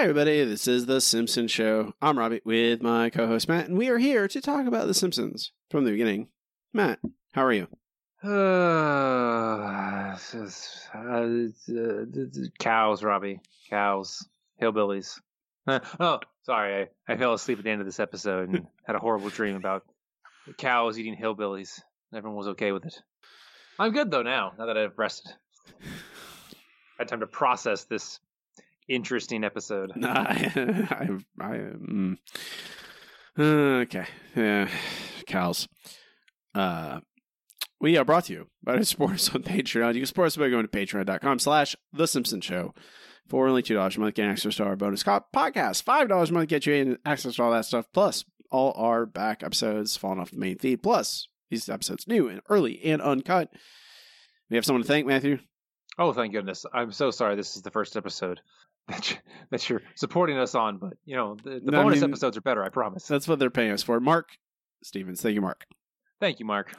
Hi, everybody. This is The Simpsons Show. I'm Robbie with my co host Matt, and we are here to talk about The Simpsons from the beginning. Matt, how are you? Uh, just, uh, cows, Robbie. Cows. Hillbillies. Oh, sorry. I, I fell asleep at the end of this episode and had a horrible dream about cows eating hillbillies. Everyone was okay with it. I'm good, though, now, now that I've rested. I had time to process this interesting episode. I, I, I, mm. okay, yeah, cows. Uh, we are brought to you by support us on Patreon. You can support us by going to patreon.com slash The Simpsons Show. For only $2 a month, get access to our bonus podcast. $5 a month, get you access to all that stuff. Plus, all our back episodes falling off the main feed. Plus, these episodes new and early and uncut. We have someone to thank, Matthew. Oh, thank goodness. I'm so sorry this is the first episode that, you, that you're supporting us on, but, you know, the, the No, I bonus mean- episodes are better, I promise. That's what they're paying us for. Mark Stevens. Thank you, Mark. Thank you, Mark.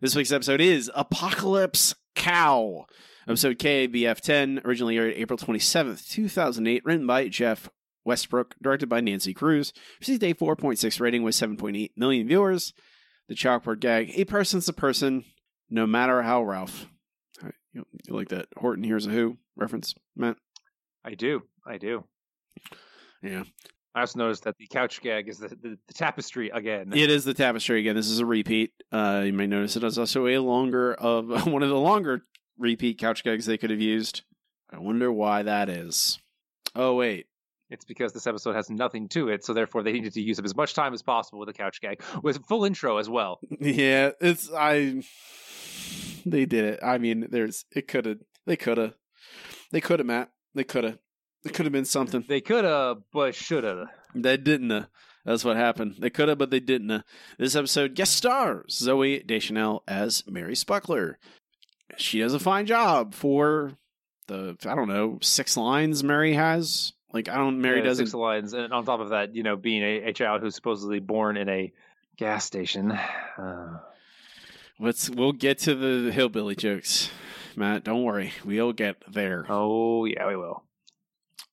This week's episode is Apocalypse Cow. Episode KABF10, originally aired April 27th, 2008, written by Jeff Westbrook, directed by Nancy Kruse. Received a 4.6 rating with 7.8 million viewers. The chalkboard gag, a person's a person, no matter how Ralph. Right, You, you like that Horton Hears a Who reference, Matt? I do. I do. Yeah. I also noticed that the couch gag is the, the, the tapestry again. It is the tapestry again. This is a repeat. Uh, you may notice it is also a longer of one of the longer repeat couch gags they could have used. I wonder why that is. Oh wait, It's because this episode has nothing to it, so therefore they needed to use up as much time as possible with a couch gag, with full intro as well. yeah, it's I. They did it. I mean, there's it could have. They could have. They could have, Matt. They could have. It could have been something. They coulda, but shoulda. They didn't. Uh, that's what happened. They could have, but they didn't. Uh. This episode guest stars Zooey Deschanel as Mary Spuckler. She does a fine job for the I don't know six lines Mary has. Like I don't. Mary Yeah, doesn't. six lines, and on top of that, you know, being a, a child who's supposedly born in a gas station. Uh, Let's. We'll get to the hillbilly jokes, Matt. Don't worry. We'll get there. oh yeah, we will.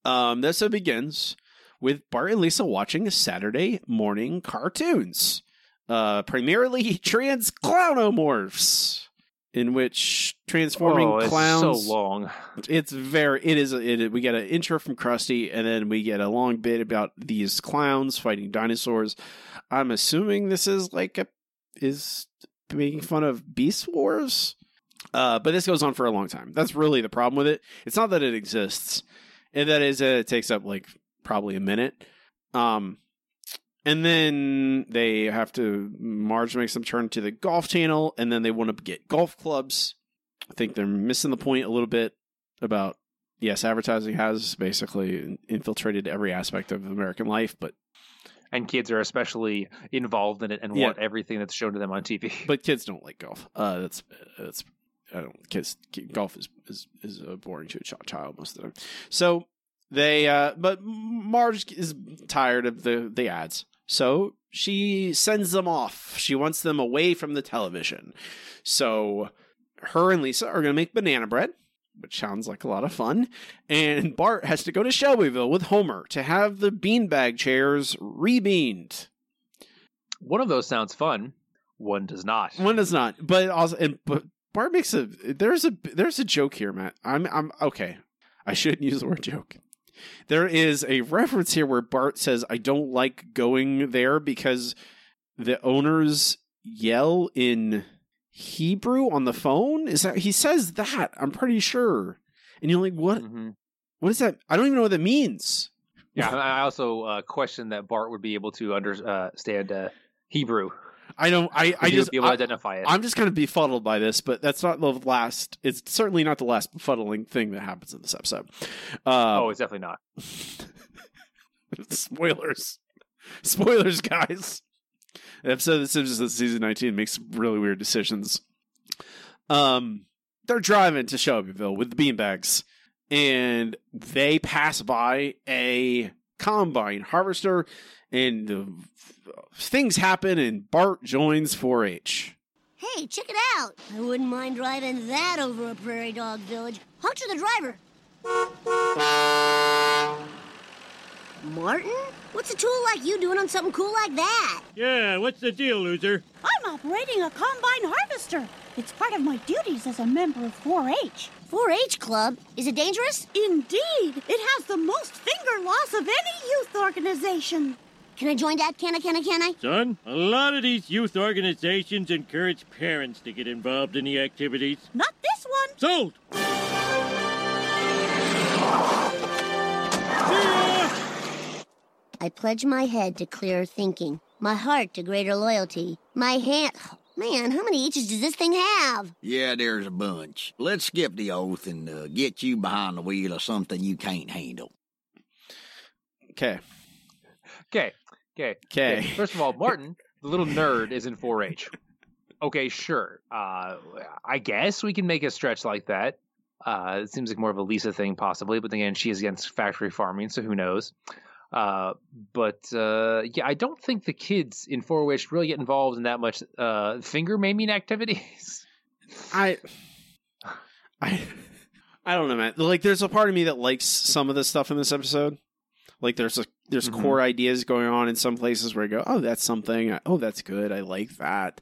Um, this begins with Bart and Lisa watching Saturday morning cartoons, uh, primarily trans clownomorphs, in which transforming oh, it's clowns. so long. It's very. It is. It, we get an intro from Krusty, and then we get a long bit about these clowns fighting dinosaurs. I'm assuming this is like a is making fun of Beast Wars. Uh, but this goes on for a long time. That's really the problem with it. It's not that it exists, and that is that it takes up like probably a minute. Um, and then they have to Marge makes them turn to the golf channel, and then they want to get golf clubs. I think they're missing the point a little bit about yes, advertising has basically infiltrated every aspect of American life, but And kids are especially involved in it and Yeah. want everything that's shown to them on TV. but kids don't like golf. Uh, that's that's I don't kids golf is is is uh, boring to a ch- child most of the time. So they uh, but Marge is tired of the the ads, so she sends them off. She wants them away from the television. So her and Lisa are going to make banana bread. Which sounds like a lot of fun. And Bart has to go to Shelbyville with Homer to have the beanbag chairs rebeaned. One of those sounds fun. One does not. One does not, but also and but Bart makes a there's a there's a joke here, Matt. I'm I'm okay. I shouldn't use the word joke. There is a reference here where Bart says, "I don't like going there because the owners yell in Hebrew on the phone." Is that he says that? I'm pretty sure. And you're like, "What? hmm What is that? I don't even know what that means." Yeah, I also uh, question that Bart would be able to understand uh, Hebrew. I don't. I I just be able to identify it. I'm just kind of befuddled by this, but that's not the last. It's certainly not the last befuddling thing that happens in this episode. Uh, oh, it's definitely not. spoilers, spoilers, guys. The episode of The Simpsons of season 19 makes some really weird decisions. Um, they're driving to Shelbyville with the beanbags, and they pass by a combine harvester, and the things happen, and Bart joins 4-H. Hey, check it out. I wouldn't mind driving that over a prairie dog village. Honk to the driver. Martin? What's a tool like you doing on something cool like that? Yeah, what's the deal, loser? I'm operating a combine harvester. It's part of my duties as a member of 4 H. 4 H Club? Is it dangerous? Indeed, it has the most finger loss of any youth organization. Can I join that? Can I, can I, can I? Son, a lot of these youth organizations encourage parents to get involved in the activities. Not this one. Sold! See ya! I pledge my head to clearer thinking, my heart to greater loyalty, my hand. Man, how many H's does this thing have? Yeah, there's a bunch. Let's skip the oath and uh, get you behind the wheel of something you can't handle. Okay. Okay, okay, Okay. First of all, Martin, the little nerd, is in 4-H. Okay, sure. Uh, I guess we can make a stretch like that. Uh, it seems like more of a Lisa thing, possibly. But again, she is against factory farming, so who knows? Uh, but uh, yeah, I don't think the kids in 4-H really get involved in that much uh, finger maiming activities. I, I, I don't know, man. Like, there's a part of me that likes some of the stuff in this episode. Like, there's a there's Mhm. core ideas going on in some places where I go, oh, that's something. Oh, that's good. I like that.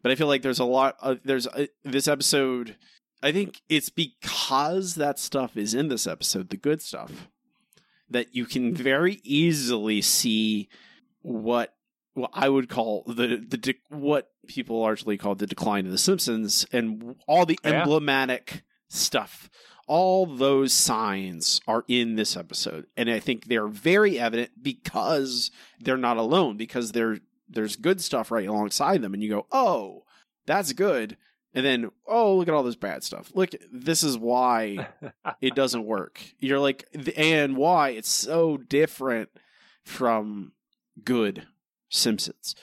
But I feel like there's a lot. Of, there's a, this episode. I think it's because that stuff is in this episode, the good stuff, that you can very easily see what what I would call the the de- what people largely call the decline of the Simpsons and all the Yeah. emblematic stuff. All those signs are in this episode, and I think they're very evident because they're not alone. Because there there's good stuff right alongside them, and you go, "Oh, that's good," and then, "Oh, look at all this bad stuff. Look, this is why it doesn't work." You're like, and why it's so different from good Simpsons.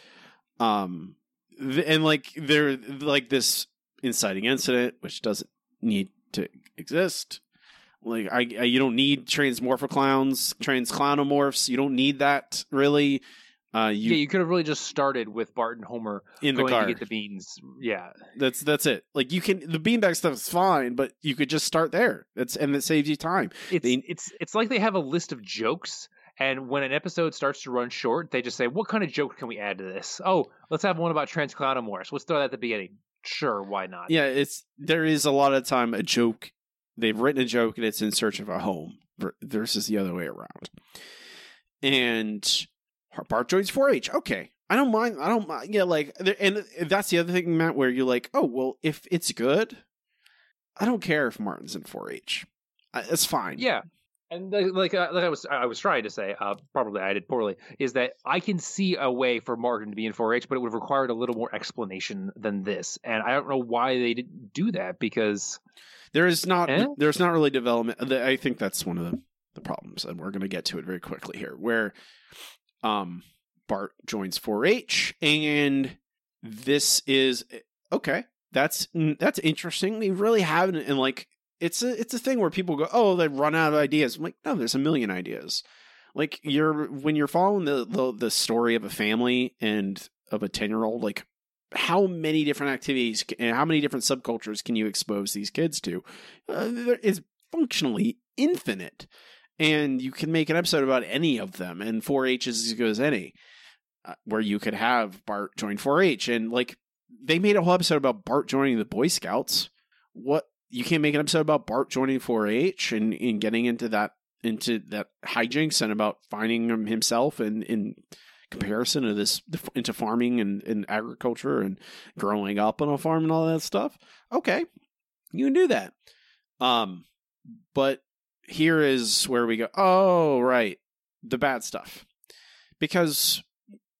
Um, and like there, like this inciting incident, which doesn't need to exist. Like I, I you don't need transmorpho clowns, trans clownomorphs. You don't need that really. Uh, you, yeah, you could have really just started with Bart and Homer in the car. to get the beans. Yeah, That's that's it. Like you can the beanbag stuff is fine, but you could just start there. That's and it saves you time. it's They- it's it's like they have a list of jokes, and when an episode starts to run short, they just say, "What kind of joke can we add to this?" Oh, let's have one about Transclonomorphs. Let's throw that at the beginning. Sure, why not? Yeah, it's there is a lot of time a joke. They've written a joke and it's in search of a home versus the other way around. And Bart joins 4-H. Okay, I don't mind. I don't mind. Yeah, like, and that's the other thing, Matt, where you're like, oh well, if it's good, I don't care if Martin's in 4-H. Uh, It's fine. Yeah. And like like, uh, I was I was trying to say, uh, probably I did poorly, is that I can see a way for Martin to be in 4-H, but it would have required a little more explanation than this, and I don't know why they didn't do that because There is not Eh? there's not really development. I think that's one of the, the problems, and we're going to get to it very quickly here, where um Bart joins 4-H, and this is okay. That's that's interesting. They really haven't, and like it's a it's a thing where people go, oh, they run out of ideas. I'm like, no, there's a million ideas. Like you're when you're following the the, the story of a family and of a ten year old, like how many different activities and how many different subcultures can you expose these kids to? Uh, there is functionally infinite, and you can make an episode about any of them, and 4-H is as good as any, uh, where you could have Bart join 4-H, and like they made a whole episode about Bart joining the Boy Scouts. What you can't make an episode about Bart joining 4-H and, and getting into that into that hijinks and about finding him himself and in comparison to this into farming and, and agriculture and growing up on a farm and all that stuff. Okay, you can do that. Um, but here is where we go. Oh, right, the bad stuff, because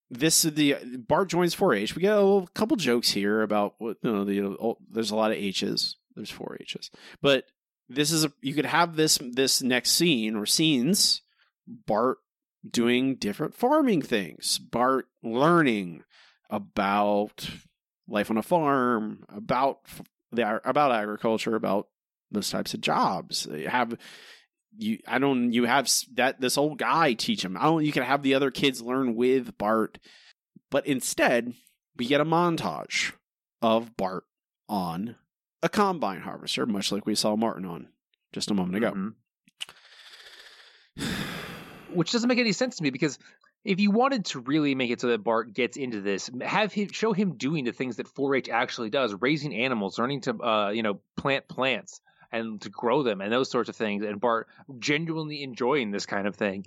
this is the Bart joins 4-H. We get a couple jokes here about what you know. The oh, there's a lot of H's. There's four H's, but this is a you could have this this next scene or scenes. Bart doing different farming things. Bart learning about life on a farm, about the about agriculture, about those types of jobs. You have you I don't you have that this old guy teach him. I don't you can have the other kids learn with Bart, but instead we get a montage of Bart on a combine harvester, much like we saw Martin on just a moment ago. Mhm. which doesn't make any sense to me because if you wanted to really make it so that Bart gets into this, have him show him doing the things that 4-H actually does, raising animals, learning to uh, you know plant plants and to grow them and those sorts of things, and Bart genuinely enjoying this kind of thing.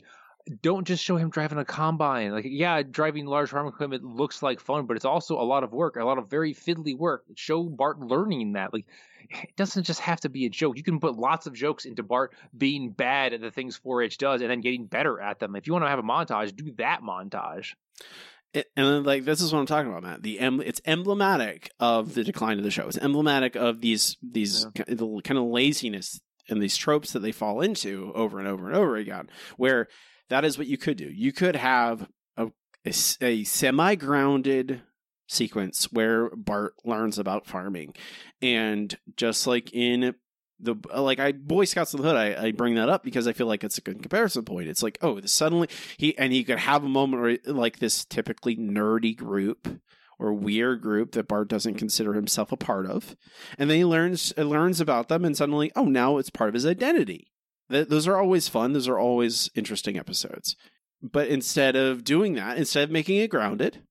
Don't just show him driving a combine. Like, yeah, driving large farm equipment looks like fun, but it's also a lot of work, a lot of very fiddly work. Show Bart learning that. Like, it doesn't just have to be a joke. You can put lots of jokes into Bart being bad at the things 4-H does and then getting better at them. If you want to have a montage, do that montage. It, and like this is what I'm talking about, Matt. The em- it's emblematic of the decline of the show. It's emblematic of these these Yeah. the kind of laziness and these tropes that they fall into over and over and over again. Where that is what you could do. You could have a, a, semi grounded sequence where Bart learns about farming, and just like in the like I Boy Scouts of the Hood, I, I bring that up because I feel like it's a good comparison point. It's like, oh, suddenly he and he could have a moment where like this typically nerdy group or weird group that Bart doesn't consider himself a part of, and then he learns uh, learns about them, and suddenly, oh, now it's part of his identity. Th- those are always fun. Those are always interesting episodes. But instead of doing that, instead of making it grounded,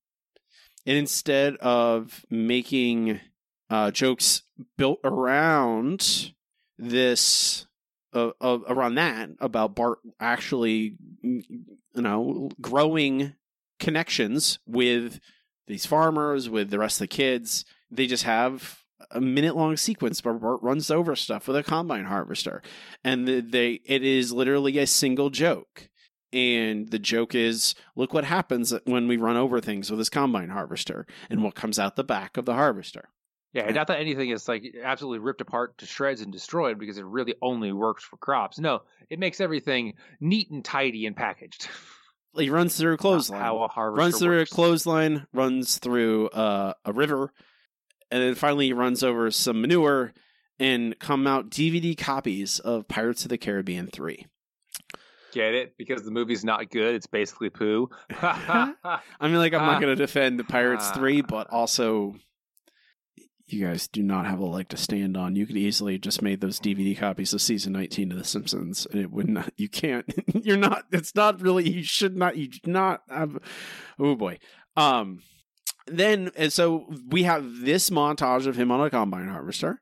and instead of making uh, jokes built around this uh, uh, around that about Bart actually, mm, you know, growing connections with these farmers, with the rest of the kids. They just have a minute long sequence where Bart runs over stuff with a combine harvester, and the, they it is literally a single joke. And the joke is, look what happens when we run over things with this combine harvester, and what comes out the back of the harvester. Yeah, not that anything is like absolutely ripped apart to shreds and destroyed because it really only works for crops. No, it makes everything neat and tidy and packaged. He runs through a clothesline. How a harvester runs through works. a clothesline, runs through uh, a river, and then finally he runs over some manure and come out DVD copies of Pirates of the Caribbean 3. Get it? Because the movie's not good. It's basically poo. I mean, like, I'm not going to defend the Pirates 3, Ah. but also, you guys do not have a leg to stand on. You could easily just made those DVD copies of season 19 of The Simpsons, and it would not, you can't, you're not, it's not really, you should not, you should not have, oh boy. Um, then, and so we have this montage of him on a combine harvester,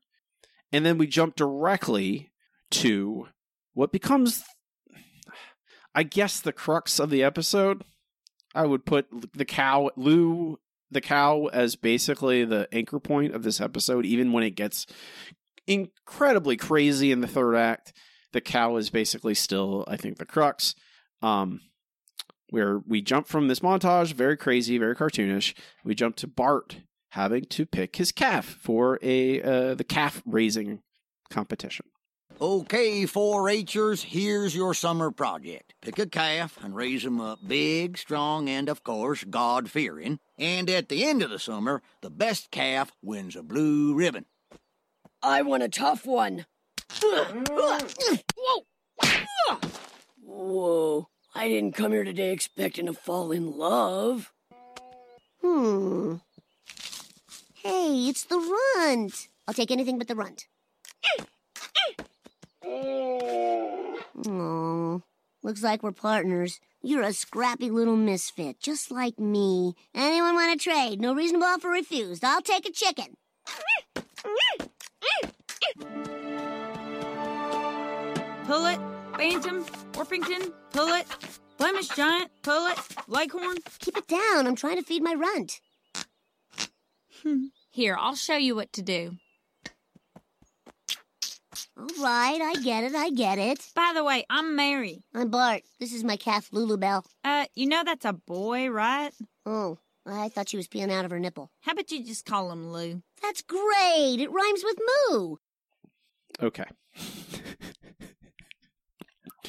and then we jump directly to what becomes, I guess, the crux of the episode. I would put the cow, Lou, the cow, as basically the anchor point of this episode, even when it gets incredibly crazy in the third act. The cow is basically still, I think, the crux. Um, where we jump from this montage, very crazy, very cartoonish. We jump to Bart having to pick his calf for a uh, the calf raising competition. Okay, 4-Hers, here's your summer project. Pick a calf and raise 'em up big, strong, and, of course, God-fearing. And at the end of the summer, the best calf wins a blue ribbon. I want a tough one. Whoa. Whoa, I didn't come here today expecting to fall in love. Hmm. Hey, it's the runt. I'll take anything but the runt. Oh, looks like we're partners. You're a scrappy little misfit, just like me. Anyone want to trade? No reasonable offer refused. I'll take a chicken. Pullet, Bantam, Orpington, Pullet, Flemish Giant, Pullet, Leghorn. Keep it down. I'm trying to feed my runt. Hmm. Here, I'll show you what to do. All right, I get it. I get it. By the way, I'm Mary. I'm Bart. This is my calf, Lulubelle. Uh, you know that's a boy, right? Oh, I thought she was peeing out of her nipple. How about you just call him Lou? That's great. It rhymes with moo. Okay.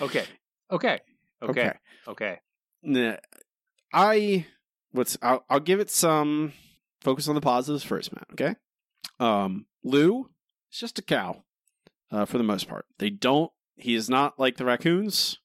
okay. Okay. Okay. Okay. Nah, I what's I'll, I'll give it some focus on the positives first, Matt. Okay. Um, Lou is just a cow, uh, for the most part. They don't. He is not like the raccoons.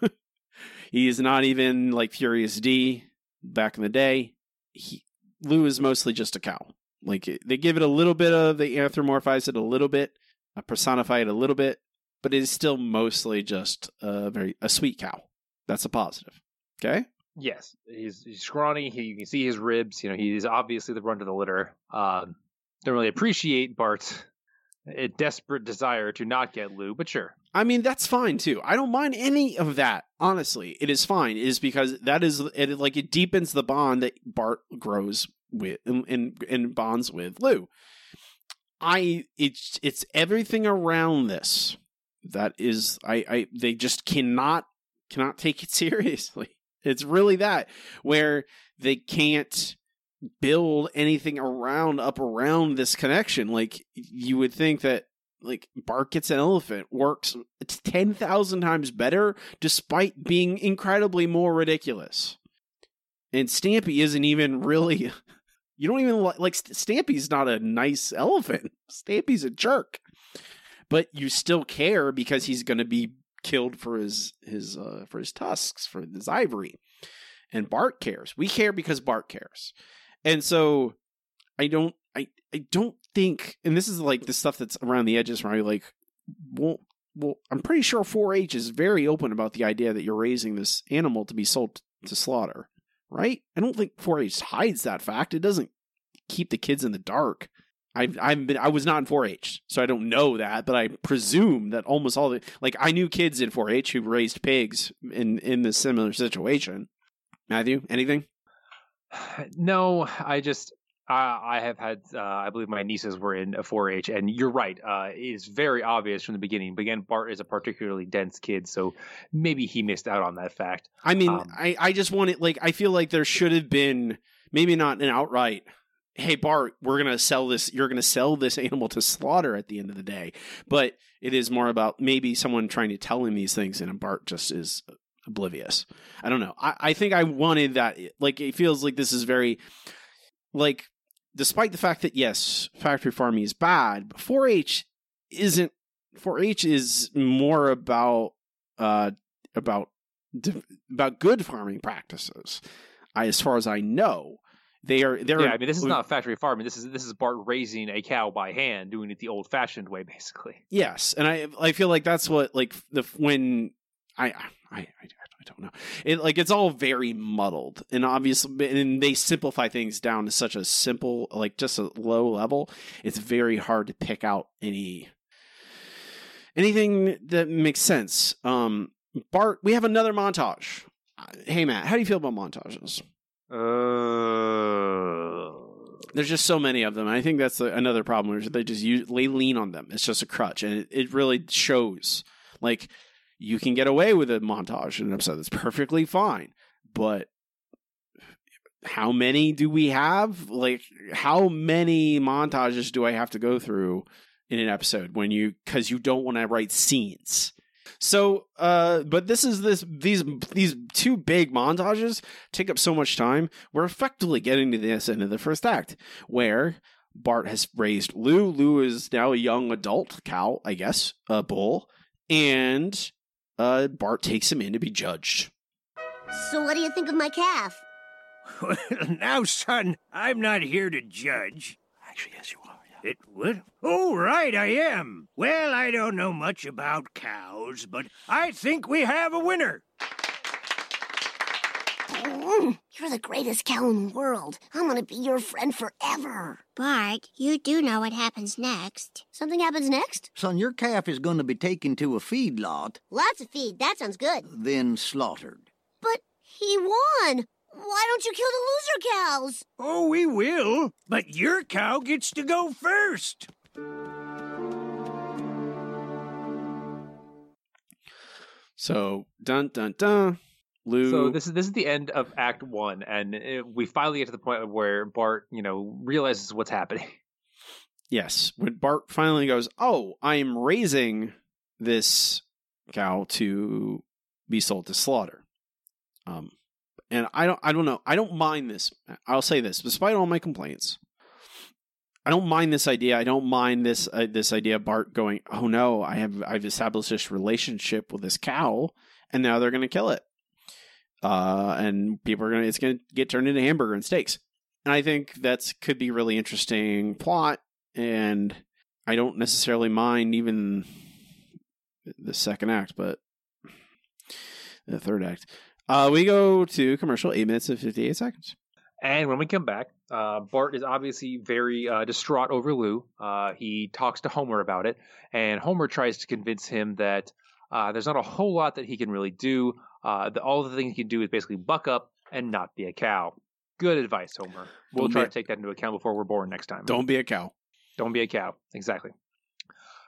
he is not even like Furious D back in the day. He Lou is mostly just a cow. Like they give it a little bit of they anthropomorphize it a little bit, uh, personify it a little bit, but it is still mostly just a very a sweet cow. That's a positive. Okay. Yes, he's, he's scrawny. He, you can see his ribs. You know, he's obviously the runt of the litter. Um, don't really appreciate Bart's a desperate desire to not get Lou, but sure. I mean, that's fine too. I don't mind any of that. Honestly, it is fine. It is because that is it. Like it deepens the bond that Bart grows with and and, and bonds with Lou. I it's it's everything around this that is I I they just cannot cannot take it seriously. It's really that where they can't build anything around up around this connection. Like you would think that like Bart gets an elephant works it's 10,000 times better despite being incredibly more ridiculous. And Stampy isn't even really you don't even like like Stampy's not a nice elephant. Stampy's a jerk. But you still care because he's going to be killed for his his uh for his tusks, for his ivory. And Bart cares. We care because Bart cares. And so I don't I I don't think and this is like the stuff that's around the edges where I like well well I'm pretty sure 4-H is very open about the idea that you're raising this animal to be sold to slaughter, right? I don't think 4-H hides that fact. It doesn't keep the kids in the dark. I've I've been I was not in 4-H, so I don't know that, but I presume that almost all the like I knew kids in 4-H who raised pigs in in this similar situation. Matthew, anything? No, I just I, I have had uh, I believe my nieces were in a 4-H, and you're right. Uh, it's very obvious from the beginning. But again, Bart is a particularly dense kid, so maybe he missed out on that fact. I mean, Um, I I just want it like I feel like there should have been maybe not an outright hey Bart, we're gonna sell this. You're gonna sell this animal to slaughter at the end of the day. But it is more about maybe someone trying to tell him these things, and Bart just is oblivious. I don't know. I, I think I wanted that. Like it feels like this is very like, despite the fact that yes, factory farming is bad, but 4-H isn't. 4-H is more about uh about about good farming practices. I, as far as I know, they are. They're. yeah, I mean, this is not factory farming. This is this is Bart raising a cow by hand, doing it the old-fashioned way, basically. Yes, and I I feel like that's what like the when I I, I don't know it like it's all very muddled and obviously and they simplify things down to such a simple like just a low level. It's very hard to pick out any anything that makes sense. Um, Bart, we have another montage. Hey Matt, how do you feel about montages? Uh, There's just so many of them. I think that's the, another problem. Is they just use, they lean on them. It's just a crutch, and it, it really shows. Like you can get away with a montage in an episode that's perfectly fine, but how many do we have? Like how many montages do I have to go through in an episode when you because you don't want to write scenes? So, uh, but this is this these these two big montages take up so much time. We're effectively getting to this end of the first act where Bart has raised Lou. Lou is now a young adult cow, I guess, a bull, and uh, Bart takes him in to be judged. So what do you think of my calf? Well, now, son, I'm not here to judge. Actually, yes, you are. It would? Oh, right, I am. Well, I don't know much about cows, but I think we have a winner. Mm, You're the greatest cow in the world. I'm gonna be your friend forever. Bart, you do know what happens next. Something happens next? Son, your calf is going to be taken to a feed lot, Lots of feed. That sounds good. then slaughtered. But he won. Why don't you kill the loser cows? Oh, we will, but your cow gets to go first. So dun dun dun. Lou. So this is this is the end of Act One, and uh we finally get to the point where Bart, you know, realizes what's happening. Yes, when Bart finally goes, "Oh, I am raising this cow to be sold to slaughter." Um, and I don't, I don't know, I don't mind this. I'll say this, despite all my complaints, I don't mind this idea. I don't mind this uh, this idea of Bart going, "Oh no, I have I've established this relationship with this cow, and now they're going to kill it." Uh, and people are gonna it's gonna get turned into hamburger and steaks. And I think that's could be really interesting plot and I don't necessarily mind even the second act, but the third act. Uh, we go to commercial, eight minutes and fifty eight seconds. And when we come back, uh, Bart is obviously very uh, distraught over Lou. Uh, he talks to Homer about it, and Homer tries to convince him that uh, there's not a whole lot that he can really do. Uh, the, all the things you can do is basically buck up and not be a cow. Good advice, Homer. We'll Don't try to take that into account before we're born next time. Don't be a cow. Don't be a cow. Exactly.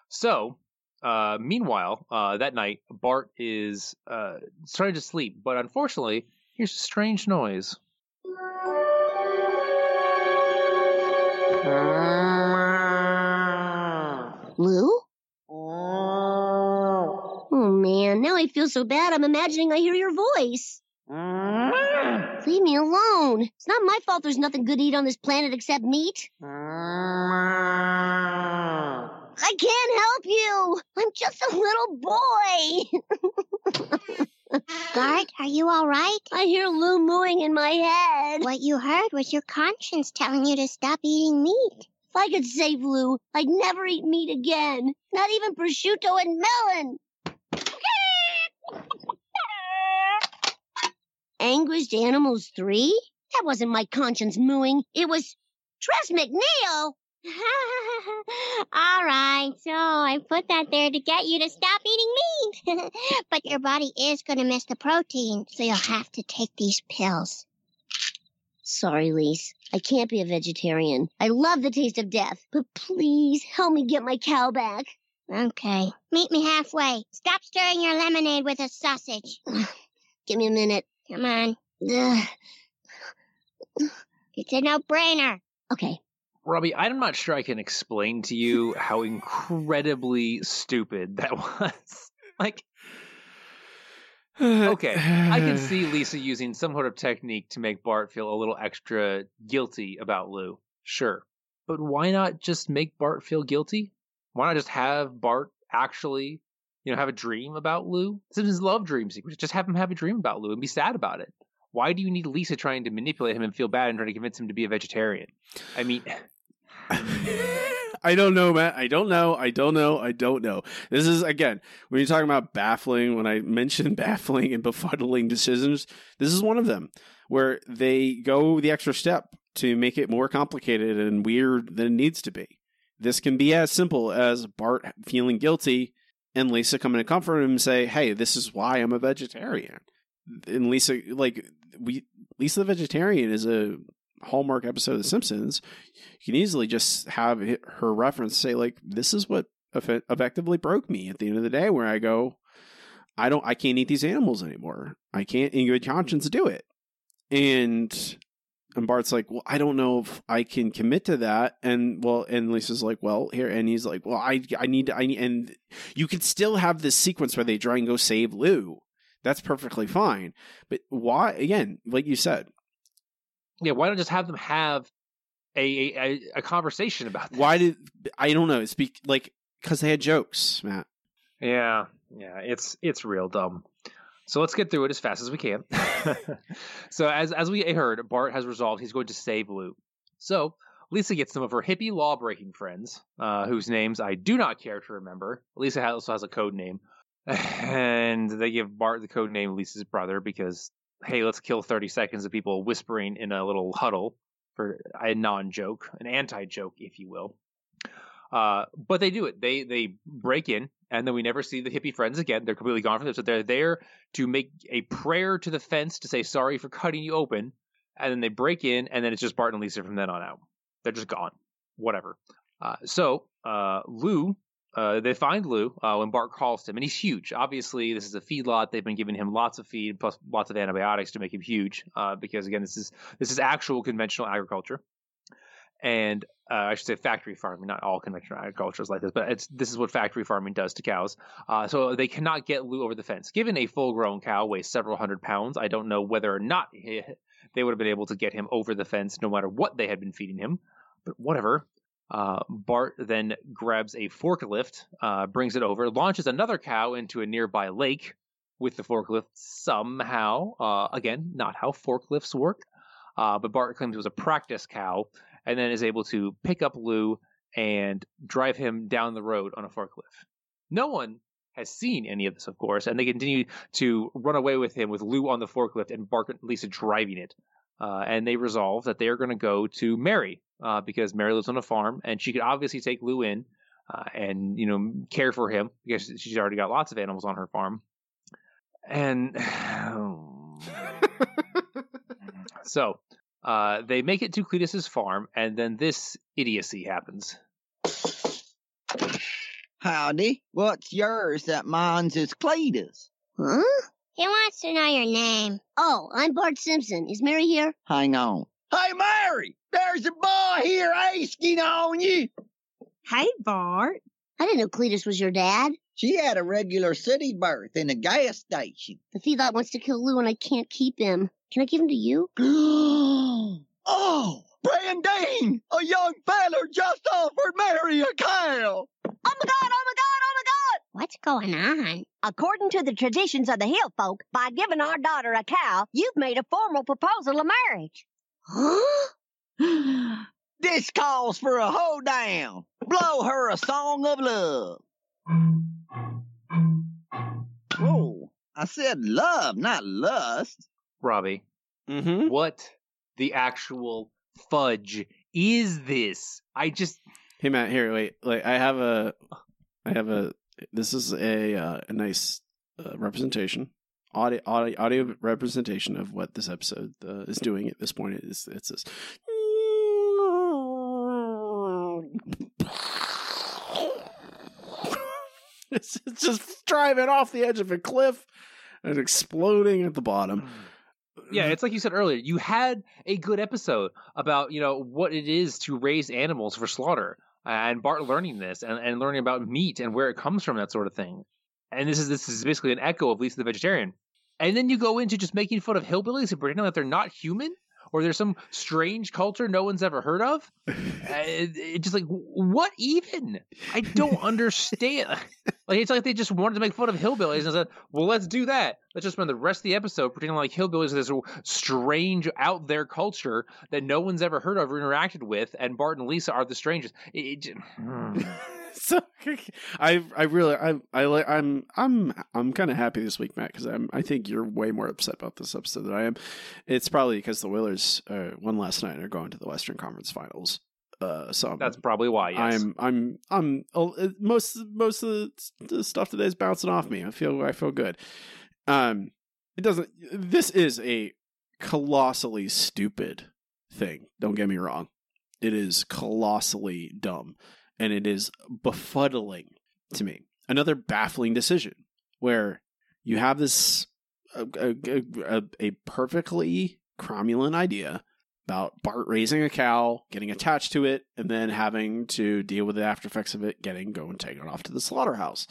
So, uh, meanwhile, uh, that night, Bart is uh, starting to sleep, but unfortunately, here's a strange noise. Lou? Oh man, now I feel so bad. I'm imagining I hear your voice. Mm-hmm. Leave me alone. It's not my fault there's nothing good to eat on this planet except meat. Mm-hmm. I can't help you. I'm just a little boy. Bart, are you all right? I hear Lou mooing in my head. What you heard was your conscience telling you to stop eating meat. If I could save Lou, I'd never eat meat again. Not even prosciutto and melon. Anguished Animals 3? That wasn't my conscience mooing. It was Tress MacNeille. all right, so I put that there to get you to stop eating meat. but your body is going to miss the protein, so you'll have to take these pills. Sorry, Lise. I can't be a vegetarian. I love the taste of death, but please help me get my cow back. Okay. Meet me halfway. Stop stirring your lemonade with a sausage. Give me a minute. Come on. Ugh. It's a no-brainer. Okay. Robbie, I'm not sure I can explain to you how incredibly stupid that was. like, okay, I can see Lisa using some sort of technique to make Bart feel a little extra guilty about Lou. Sure. But why not just make Bart feel guilty? Why not just have Bart actually, you know, have a dream about Lou? Simpsons love dream sequences. Just have him have a dream about Lou and be sad about it. Why do you need Lisa trying to manipulate him and feel bad and trying to convince him to be a vegetarian? I mean, I don't know, Matt. I don't know. I don't know. I don't know. This is again when you're talking about baffling. When I mentioned baffling and befuddling decisions, this is one of them where they go the extra step to make it more complicated and weird than it needs to be. This can be as simple as Bart feeling guilty and Lisa coming to comfort him and say, "Hey, this is why I'm a vegetarian." And Lisa, like we, Lisa the vegetarian is a hallmark episode of The Simpsons. You can easily just have her reference say, like, "This is what effectively broke me." At the end of the day, where I go, I don't, I can't eat these animals anymore. I can't, in good conscience, do it. And and Bart's like, well, I don't know if I can commit to that. And well, and Lisa's like, well, here, and he's like, well, I, I need, to, I need, and you could still have this sequence where they try and go save Lou. That's perfectly fine. But why? Again, like you said, yeah, why don't just have them have a a, a conversation about this? why did I don't know? It's be, like because they had jokes, Matt. Yeah, yeah, it's it's real dumb. So let's get through it as fast as we can. so as as we heard, Bart has resolved he's going to save Lou. So Lisa gets some of her hippie law breaking friends, uh, whose names I do not care to remember. Lisa also has a code name, and they give Bart the code name Lisa's brother because hey, let's kill thirty seconds of people whispering in a little huddle for a non joke, an anti joke, if you will. Uh, but they do it. They they break in, and then we never see the hippie friends again. They're completely gone from them. So they're there to make a prayer to the fence to say sorry for cutting you open, and then they break in, and then it's just Bart and Lisa from then on out. They're just gone. Whatever. Uh, so uh, Lou, uh, they find Lou uh, when Bart calls him, and he's huge. Obviously, this is a feedlot. They've been giving him lots of feed plus lots of antibiotics to make him huge. Uh, because again, this is this is actual conventional agriculture and uh, I should say factory farming. Not all conventional agriculture is like this, but this is what factory farming does to cows. Uh, so they cannot get Lou over the fence. Given a full-grown cow weighs several hundred pounds, I don't know whether or not he, they would have been able to get him over the fence, no matter what they had been feeding him. But whatever. Uh, Bart then grabs a forklift, uh, brings it over, launches another cow into a nearby lake with the forklift somehow. Uh, again, not how forklifts work. Uh, but Bart claims it was a practice cow and then is able to pick up Lou and drive him down the road on a forklift. No one has seen any of this, of course, and they continue to run away with him with Lou on the forklift and and Lisa driving it. Uh, and they resolve that they are going to go to Mary uh, because Mary lives on a farm and she could obviously take Lou in uh, and you know care for him because she's already got lots of animals on her farm. And so uh, they make it to Cletus's farm, and then this idiocy happens. Howdy. What's yours that mine's is Cletus? Huh? He wants to know your name. Oh, I'm Bart Simpson. Is Mary here? Hang on. Hey, Mary! There's a boy here asking on you. Hey, Bart. I didn't know Cletus was your dad. She had a regular city birth in a gas station. The feedlot wants to kill Lou and I can't keep him. Can I give him to you? oh, Brandine! A young feller just offered Mary a cow. Oh my god, oh my god, oh my god! What's going on? According to the traditions of the hill folk, by giving our daughter a cow, you've made a formal proposal of marriage. Huh? This calls for a hoedown. Blow her a song of love. Oh, I said love, not lust. Robbie, Mm-hmm. what the actual fudge is this? I just Hey Matt, here, wait. Like I have a, I have a. This is a uh, a nice uh, representation, audio, audio audio representation of what this episode uh, is doing at this point. It's it's this. It's just driving off the edge of a cliff and exploding at the bottom. Mm. yeah, it's like you said earlier. You had a good episode about you know what it is to raise animals for slaughter, and Bart learning this and, and learning about meat and where it comes from, that sort of thing. And this is this is basically an echo of Lisa the Vegetarian. And then you go into just making fun of hillbillies and pretending that they're not human, or there's some strange culture no one's ever heard of. Uh, it, it just like what even? I don't understand. like it's like they just wanted to make fun of hillbillies and said, "Well, let's do that. Let's just spend the rest of the episode pretending like hillbillies is this strange out there culture that no one's ever heard of or interacted with, and Bart and Lisa are the strangest." It, it hmm. so I I really I I like I'm I'm I'm kind of happy this week, Matt, because I'm I think you're way more upset about this episode than I am. It's probably because the Whalers uh, won last night and are going to the Western Conference Finals. Uh, so I'm, That's probably why. Yes. I'm I'm I'm uh, most most of the, the stuff today is bouncing off me. I feel I feel good. Um, it doesn't. This is a colossally stupid thing. Don't get me wrong. It is colossally dumb, and it is befuddling to me. Another baffling decision where you have this a, a, a, perfectly cromulent idea about Bart raising a cow, getting attached to it, and then having to deal with the after effects of it, getting going, taking it off to the slaughterhouse,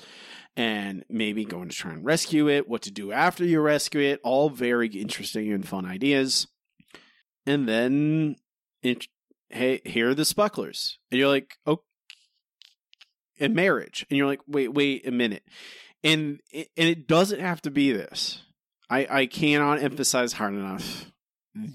and maybe going to try and rescue it, what to do after you rescue it. All very interesting and fun ideas. And then, it, hey, here are the Spucklers, and you're like, oh, and marriage, and you're like, wait, wait a minute, and and it doesn't have to be this. I I cannot emphasize hard enough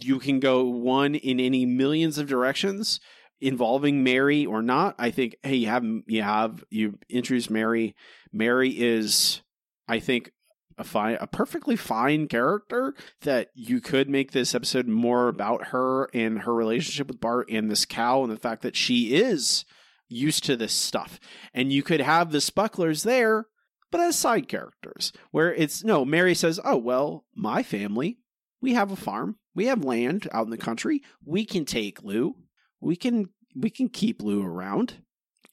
you can go one in any millions of directions involving Mary or not. I think hey, you have you have you introduce Mary. Mary is, I think, a fine, a perfectly fine character that you could make this episode more about her and her relationship with Bart and this cow and the fact that she is used to this stuff. And you could have the Spucklers there, but as side characters, where it's no, Mary says, Oh, well, my family, we have a farm. We have land out in the country. We can take Lou. We can we can keep Lou around.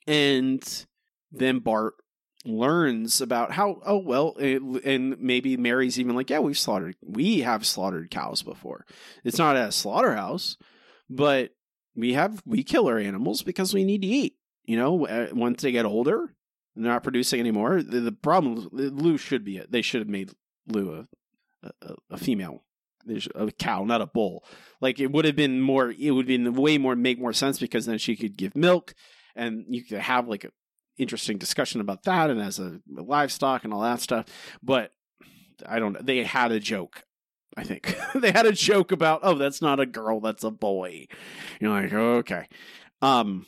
And then Bart learns about how oh well and maybe Mary's even like yeah we've slaughtered we have slaughtered cows before. It's not at a slaughterhouse, but we have we kill our animals because we need to eat. You know, uh, once they get older, they're not producing anymore. The, the problem Lou should be it. They should have made Lou a, a, a female a cow, not a bull. Like it would have been more. It would have been way more make more sense because then she could give milk, and you could have like an interesting discussion about that, and as a, a livestock and all that stuff. But I don't. They had a joke. I think they had a joke about, oh, that's not a girl, that's a boy. You're like, okay. Um,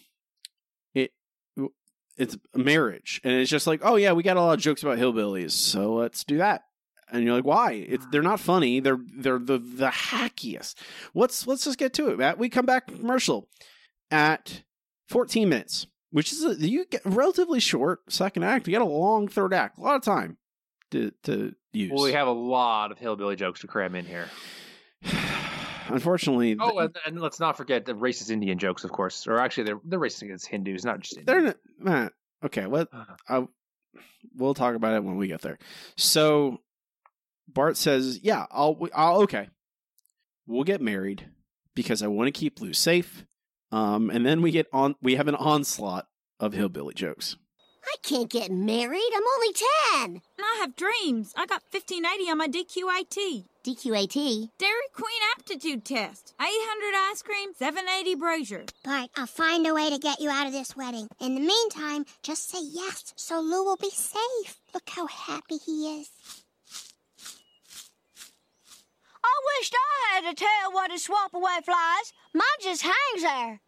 it's marriage, and it's just like, oh yeah, we got a lot of jokes about hillbillies, so let's do that. And you're like, why? It's they're not funny. They're they're the the hackiest. Let's let's just get to it, Matt. We come back commercial at 14 minutes, which is a, you get relatively short second act. You got a long third act, a lot of time to to use. Well, we have a lot of hillbilly jokes to cram in here. Unfortunately, Oh, and, and let's not forget the racist Indian jokes, of course. Or actually, they're they're racist against Hindus, not just Indians. They're not. Okay, what? I, we'll talk about it when we get there. So Bart says, "Yeah, I'll, I'll okay. We'll get married because I want to keep Lou safe." Um, and then we get on. We have an onslaught of hillbilly jokes. I can't get married. I'm only 10. I have dreams. I got 1580 on my DQAT. DQAT? Dairy Queen aptitude test. 800 ice cream, 780 brazier. Bart, I'll find a way to get you out of this wedding. In the meantime, just say yes so Lou will be safe. Look how happy he is. I wished I had a tail what to swap away flies. Mine just hangs there.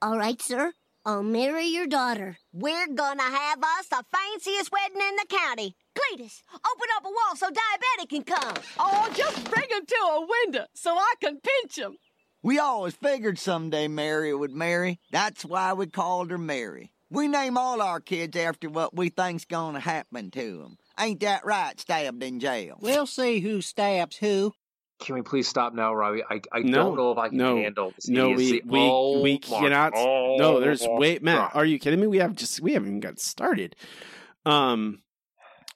All right, sir. I'll marry your daughter. We're gonna have us the fanciest wedding in the county. Cletus, open up a wall so Dia-Betty can come. Oh, just bring him to a window so I can pinch him. We always figured someday Mary would marry. That's why we called her Mary. We name all our kids after what we think's gonna happen to 'em. Ain't that right, stabbed in jail? We'll see who stabs who. Can we please stop now, Robbie? I, I No, don't know if I can no, handle this. No, we idiocy. we Oh we cannot. No, there's God. wait, Matt. Are you kidding me? We have just we haven't even got started. Um,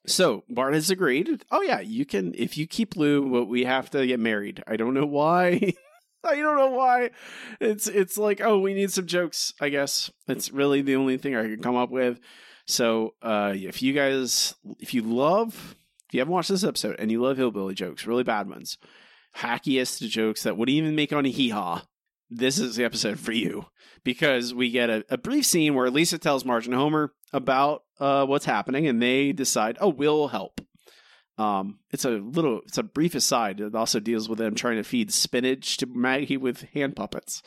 so Bart has agreed. Oh yeah, you can if you keep Lou. But we have to get married. I don't know why. I don't know why. It's it's like oh we need some jokes. I guess it's really the only thing I can come up with. So uh, if you guys if you love if you haven't watched this episode and you love hillbilly jokes, really bad ones, hackiest jokes that would even make on a hee haw, this is the episode for you because we get a, a brief scene where Lisa tells Marge and Homer about uh, what's happening, and they decide, oh, we'll help. Um, it's a little, it's a brief aside. It also deals with them trying to feed spinach to Maggie with hand puppets,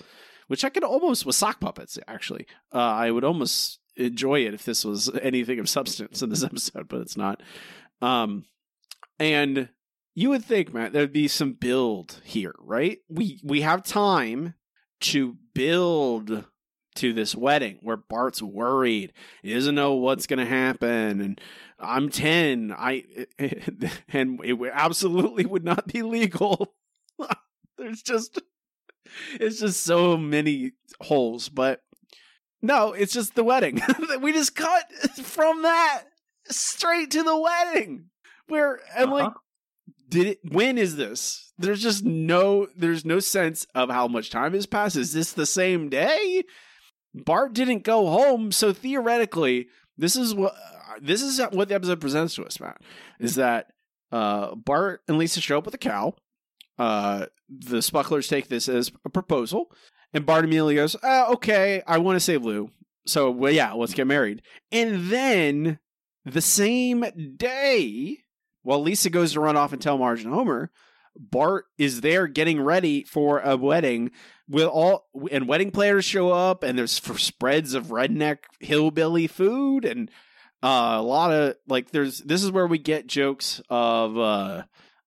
which I could almost with sock puppets. Actually, uh, I would almost enjoy it if this was anything of substance in this episode, but it's not. Um, and you would think, Matt, there'd be some build here, right? We we have time to build to this wedding where Bart's worried. He doesn't know what's going to happen and I'm 10. I and it absolutely would not be legal. There's just it's just so many holes, but no, it's just the wedding. we just cut from that straight to the wedding. Where and like uh-huh. Did it when is this? There's just no there's no sense of how much time has passed. Is this the same day? Bart didn't go home so theoretically this is what this is what the episode presents to us matt is that uh bart and lisa show up with a cow. Uh the spucklers take this as a proposal and bart immediately goes uh, okay i want to save lou. So well yeah let's get married. And then the same day while Lisa goes to run off and tell Marge and Homer, Bart is there getting ready for a wedding with all and wedding players show up and there's for spreads of redneck hillbilly food and uh, a lot of like there's this is where we get jokes of uh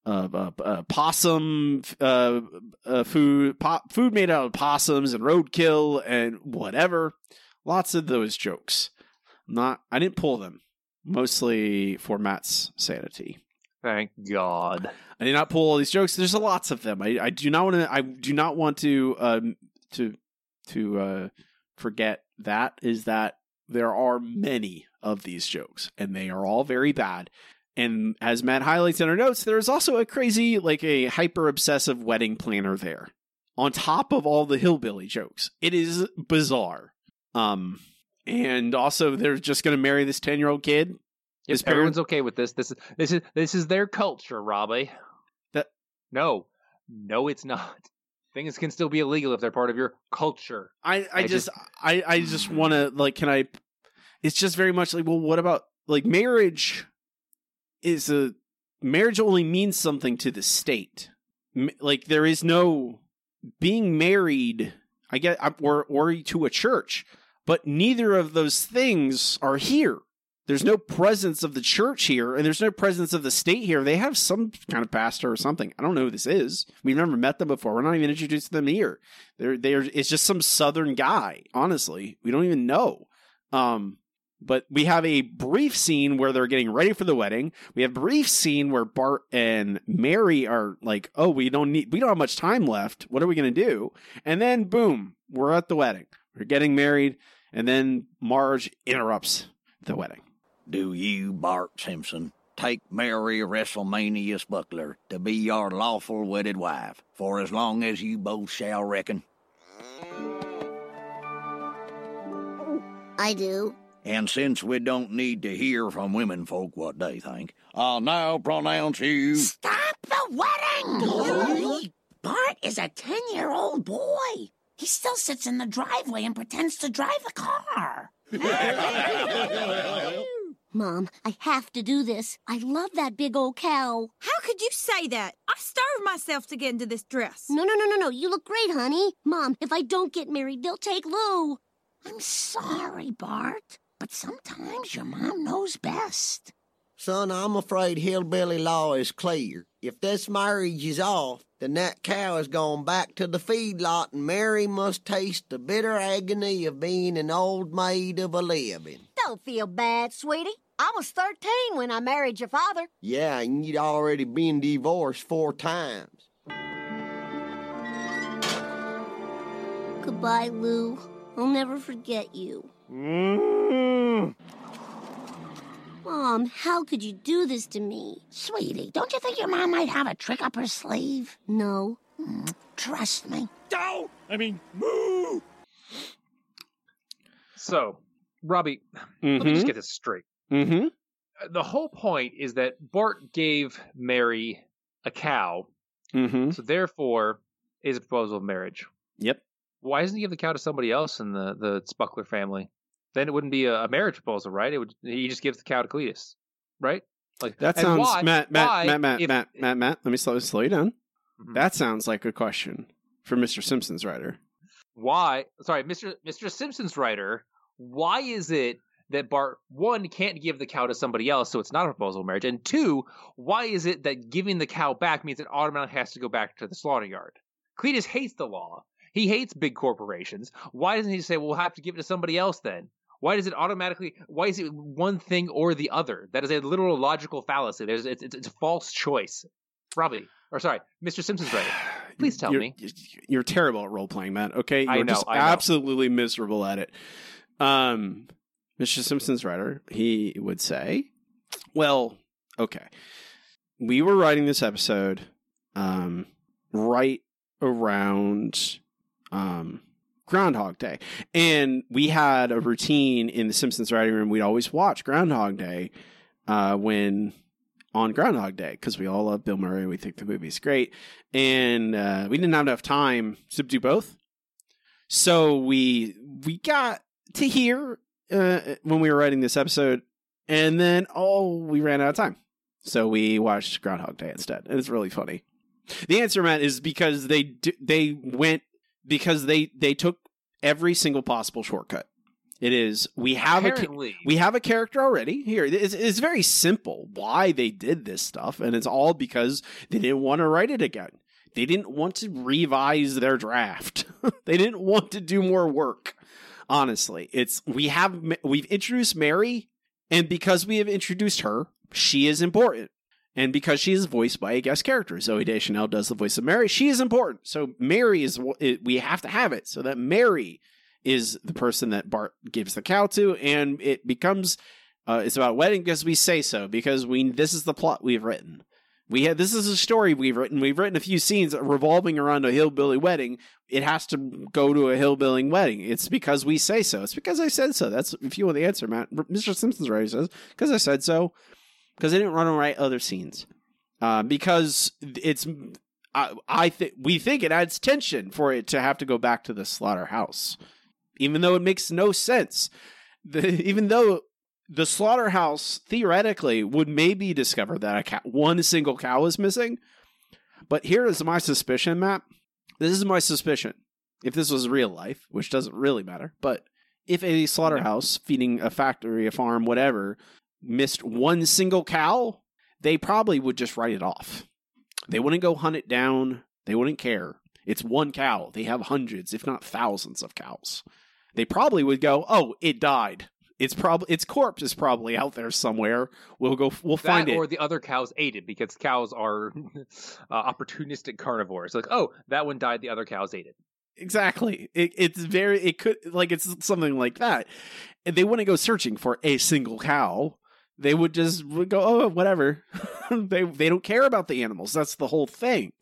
of uh, uh, possum uh, uh, food po- food made out of possums and roadkill and whatever. Lots of those jokes. Not I didn't pull them. Mostly for Matt's sanity Thank God. I did not pull all these jokes. There's lots of them. I, I do not want to. I do not want to um to to uh forget that is that there are many of these jokes and they are all very bad. And as Matt highlights in our notes, there is also a crazy, like a hyper obsessive wedding planner there on top of all the hillbilly jokes. It is bizarre. Um, and also they're just going to marry this ten year old kid. Yes, everyone's okay with this. This is this is this is their culture, Robbie. That no, no, it's not. Things can still be illegal if they're part of your culture. I, I, I just, just- I, I just want to like, can I? It's just very much like, well, what about like marriage? Is a marriage only means something to the state. Like there is no being married. I get, or or to a church, but neither of those things are here. There's no presence of the church here, and there's no presence of the state here. They have some kind of pastor or something. I don't know who this is. We've never met them before. We're not even introduced to them here. They're they're it's just some southern guy. Honestly, we don't even know. Um, but we have a brief scene where they're getting ready for the wedding. We have a brief scene where Bart and Mary are like, "Oh, we don't need, we don't have much time left. What are we going to do?" And then, boom, we're at the wedding. We're getting married, and then Marge interrupts the wedding. Do you, Bart Simpson, take Mary WrestleMania Spuckler to be your lawful wedded wife for as long as you both shall reckon? I do. And since we don't need to hear from women folk what they think, I'll now pronounce you. Stop the wedding! Bart is a 10 year old boy. He still sits in the driveway and pretends to drive a car. Mom, I have to do this. I love that big old cow. How could you say that? I starved myself to get into this dress. No, no, no, no, no. You look great, honey. Mom, if I don't get married, they'll take Lou. I'm sorry, Bart, but sometimes your mom knows best. Son, I'm afraid hillbilly law is clear. If this marriage is off, then that cow is gone back to the feedlot, and Mary must taste the bitter agony of being an old maid of a living. Don't feel bad, sweetie. I was 13 when I married your father. Yeah, and you'd already been divorced four times. Goodbye, Lou. I'll never forget you. Mm. Mom, how could you do this to me? Sweetie, don't you think your mom might have a trick up her sleeve? No. Mm, trust me. Don't! I mean, moo! So, Robbie, let me just get this straight. Mm-hmm. Uh, The whole point is that Bart gave Mary a cow, Mm-hmm. so therefore is a proposal of marriage. Yep. Why doesn't he give the cow to somebody else in the the Spuckler family? Then it wouldn't be a, a marriage proposal, right? It would. He just gives the cow to Cletus, right? Like That sounds why- Matt, Matt, why, Matt, Matt, if- Matt, Matt, Matt. Let me slow slow you down. Mhm. That sounds like a question for Mr. Simpson's writer. why sorry mr mr simpson's writer why is it that bart one can't give the cow to somebody else so it's not a proposal of marriage and two why is it that giving the cow back means it automatically has to go back to the slaughter yard? Cletus hates the law. He hates big corporations. Why doesn't he say well, we'll have to give it to somebody else then why does it automatically why is it one thing or the other? That is a literal logical fallacy. There's it's, it's, it's a false choice. Robbie or sorry mr simpson's right. please tell you're, me. You're terrible at role playing, Matt. Okay, you're know, just absolutely miserable at it. Um, Mr. Simpson's writer, he would say, "Well, okay, we were writing this episode, um, right around, um." Groundhog Day. And we had a routine in the Simpsons writing room. We'd always watch Groundhog Day uh, when on Groundhog Day because we all love Bill Murray. We think the movie's great, and uh, we didn't have enough time to do both. So we we got to here uh, when we were writing this episode, and then oh, we ran out of time, so we watched Groundhog Day instead, and it's really funny. The answer, Matt, is because they they went because they they took every single possible shortcut. It is we have a ca- we have a character already here. It's, it's very simple why they did this stuff, and it's all because they didn't want to write it again. They didn't want to revise their draft. they didn't want to do more work. Honestly, it's we have we've introduced Mary, and because we have introduced her, she is important. And because she is voiced by a guest character, Zooey Deschanel does the voice of Mary. She is important. So Mary is we have to have it so that Mary is the person that Bart gives the cow to, and it becomes uh, it's about wedding because we say so because we this is the plot we've written. We have this is a story we've written. We've written a few scenes revolving around a hillbilly wedding. It has to go to a hillbilly wedding. It's because we say so. It's because I said so. That's if you want the answer, Matt. Mr. Simpson's right. Says because I said so. Because I didn't run and write other scenes. Uh, because it's I, I think we think it adds tension for it to have to go back to the slaughterhouse, even though it makes no sense. The, even though the slaughterhouse theoretically would maybe discover that a cow, one single cow is missing, but here is my suspicion, Matt. This is my suspicion. If this was real life, which doesn't really matter, but if a slaughterhouse feeding a factory, a farm, whatever, missed one single cow, they probably would just write it off. They wouldn't go hunt it down. They wouldn't care. It's one cow. They have hundreds, if not thousands, of cows. They probably would go, "Oh, it died. It's probably its corpse is probably out there somewhere. We'll go. We'll That find it." or the other cows ate it because cows are uh, opportunistic carnivores. Like, oh, that one died. The other cows ate it. Exactly. It, it's very. It could like it's something like that. And They wouldn't go searching for a single cow. They would just would go, oh, whatever. they they don't care about the animals. That's the whole thing.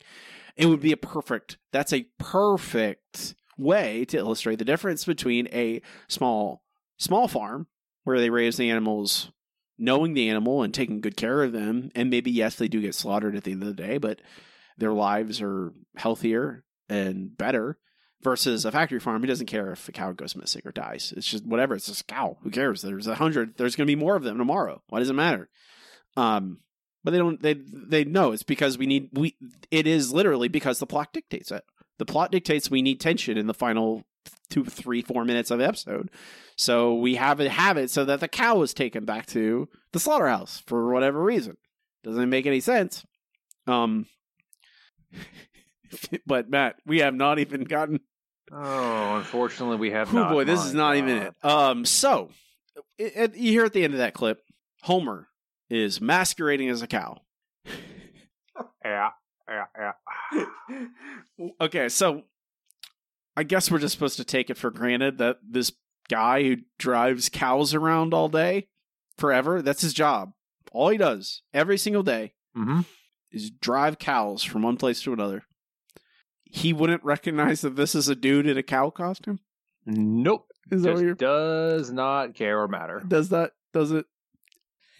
It would be a perfect. That's a perfect way to illustrate the difference between a small small farm where they raise the animals knowing the animal and taking good care of them. And maybe yes they do get slaughtered at the end of the day but their lives are healthier and better versus a factory farm who doesn't care if a cow goes missing or dies. It's just whatever. It's just a cow. Who cares? There's a hundred. There's going to be more of them tomorrow. Why does it matter? Um but they don't they they know it's because we need we it is literally because the plot dictates it. The plot dictates we need tension in the final two three four minutes of the episode so we have it have it so that the cow was taken back to the slaughterhouse for whatever reason doesn't make any sense um but matt we have not even gotten Oh, unfortunately, we have Oh not. boy, this is not even it. Um, so it, it- you hear at the end of that clip, Homer is masquerading as a cow. Yeah, yeah, yeah. Okay, so I guess we're just supposed to take it for granted that this guy who drives cows around all day, forever, that's his job. All he does every single day Mm-hmm. is drive cows from one place to another. He wouldn't recognize that this is a dude in a cow costume. Nope. Is that what you're does not care or matter. does that does it?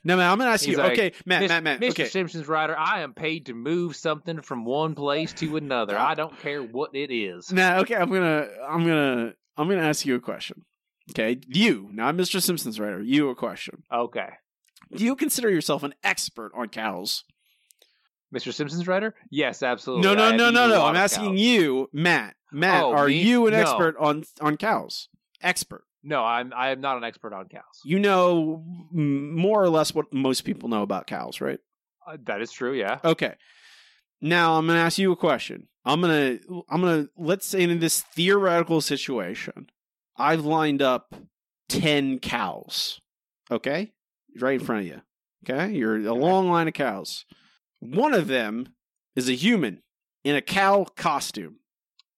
No, man. I'm gonna ask He's you. like, okay, Matt, "Mis- Matt, Matt. Mr. Okay, Simpson's writer, I am paid to move something from one place to another. I don't care what it is. Nah, okay. I'm gonna, I'm gonna, I'm gonna ask you a question. Okay, you, not Mr. Simpson's writer. You a question. Okay. Do you consider yourself an expert on cows? Mr. Simpson's writer? Yes, absolutely. No, no, no, no, no. I'm asking cows. you, Matt. Matt, Oh, are me? you an No. expert on on cows? Expert. No, I'm I am not an expert on cows. You know more or less what most people know about cows, right? Uh, that is true, yeah. Okay. Now I'm gonna ask you a question. I'm gonna I'm gonna let's say in this theoretical situation, I've lined up ten cows. Okay? Right in front of you. Okay? You're a long line of cows. One of them is a human in a cow costume.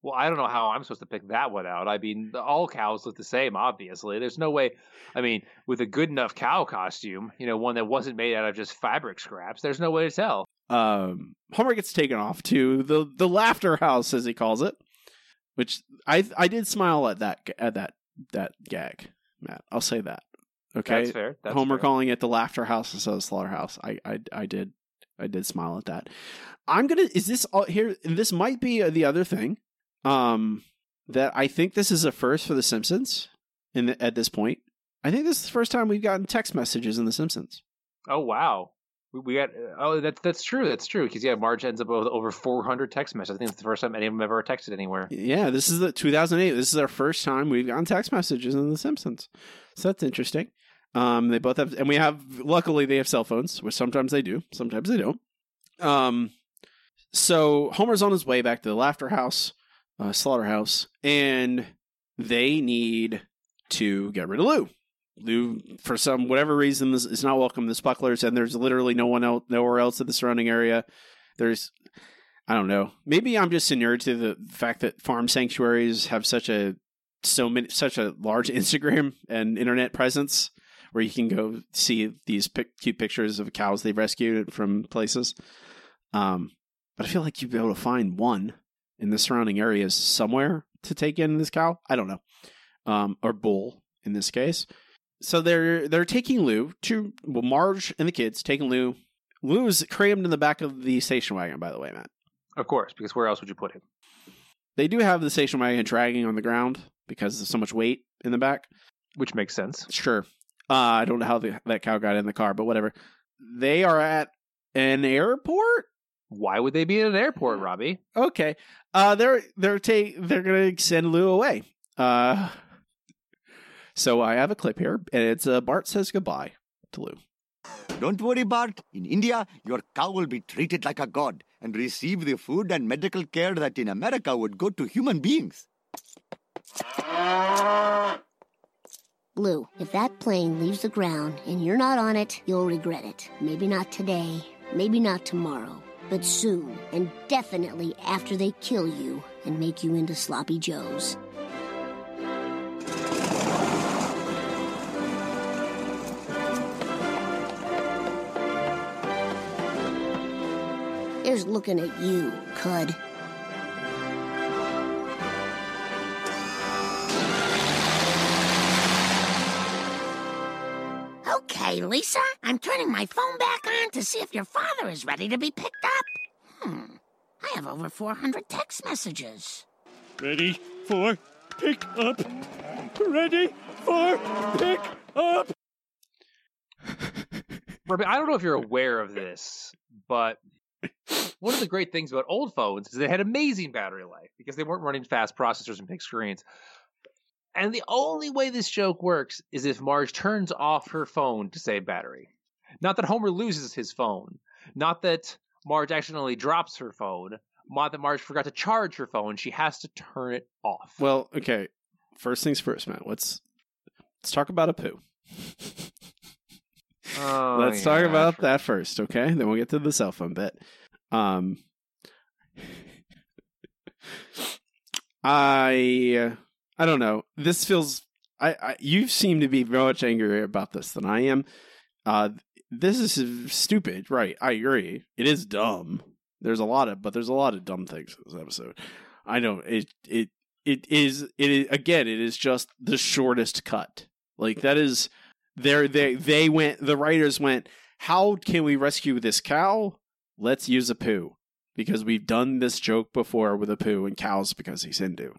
Well, I don't know how I'm supposed to pick that one out. I mean, all cows look the same, obviously. There's no way. I mean, with a good enough cow costume, you know, one that wasn't made out of just fabric scraps, there's no way to tell. Um Homer gets taken off to the the laughter house as he calls it. Which I I did smile at that at that that gag, Matt. I'll say that. Okay. That's fair. That's Homer fair. calling it the laughter house instead of the slaughterhouse. I, I I did I did smile at that. I'm gonna. Is this all here? This might be the other thing. Um, that I think this is a first for the Simpsons. In the, at this point, I think this is the first time we've gotten text messages in the Simpsons. Oh wow, we, we got. Oh, that's that's true. That's true. Because yeah, Marge ends up with over 400 text messages. I think it's the first time any of them ever texted anywhere. Yeah, this is the 2008. This is our first time we've gotten text messages in the Simpsons. So that's interesting. Um, they both have, and we have. Luckily, they have cell phones, which sometimes they do, sometimes they don't. Um, so Homer's on his way back to the Laughter House, uh, Slaughterhouse, and they need to get rid of Lou. Lou, for some whatever reason, is not welcome to the Spucklers, and there's literally no one else, nowhere else in the surrounding area. There's, I don't know. Maybe I'm just inured to the fact that farm sanctuaries have such a so many such a large Instagram and internet presence where you can go see these pic- cute pictures of cows they've rescued from places. Um, but I feel like you'd be able to find one in the surrounding areas somewhere to take in this cow. I don't know, um, or bull in this case. So they're they're taking Lou to well, Marge and the kids taking Lou. Lou is crammed in the back of the station wagon. By the way, Matt. Of course, because where else would you put him? They do have the station wagon dragging on the ground because there's so much weight in the back. Which makes sense. Sure. Uh, I don't know how the, that cow got in the car, but whatever. They are at an airport. Why would they be at an airport, Robbie? Okay. Uh, they're they're ta- they're gonna send Lou away. Uh, So I have a clip here, and it's uh, Bart says goodbye to Lou. Don't worry, Bart. In India, your cow will be treated like a god and receive the food and medical care that in America would go to human beings. Lou, if that plane leaves the ground and you're not on it, you'll regret it. Maybe not today, maybe not tomorrow, but soon, and definitely after they kill you and make you into sloppy joes. Here's looking at you, Cud. Okay, Lisa, I'm turning my phone back on to see if your father is ready to be picked up. Hmm, I have over 400 text messages. Ready for pick up. Ready for pick up. Robbie, I don't know if you're aware of this, but one of the great things about old phones is they had amazing battery life because they weren't running fast processors and big screens. And the only way this joke works is if Marge turns off her phone to save battery. Not that Homer loses his phone. Not that Marge accidentally drops her phone. Not that Marge forgot to charge her phone. She has to turn it off. Well, okay. First things first, Matt. Let's let's talk about Apu. Oh, Let's talk yeah. about that first, okay? Then we'll get to the cell phone bit. Um, I I don't know. This feels. I, I you seem to be much angrier about this than I am. Uh, this is stupid, right? I agree. It is dumb. There's a lot of, but there's a lot of dumb things in this episode. I know it. It it is. It is again. It is just the shortest cut. Like that is there. They they went. The writers went. How can we rescue this cow? Let's use Apu because we've done this joke before with Apu and cows because he's Hindu.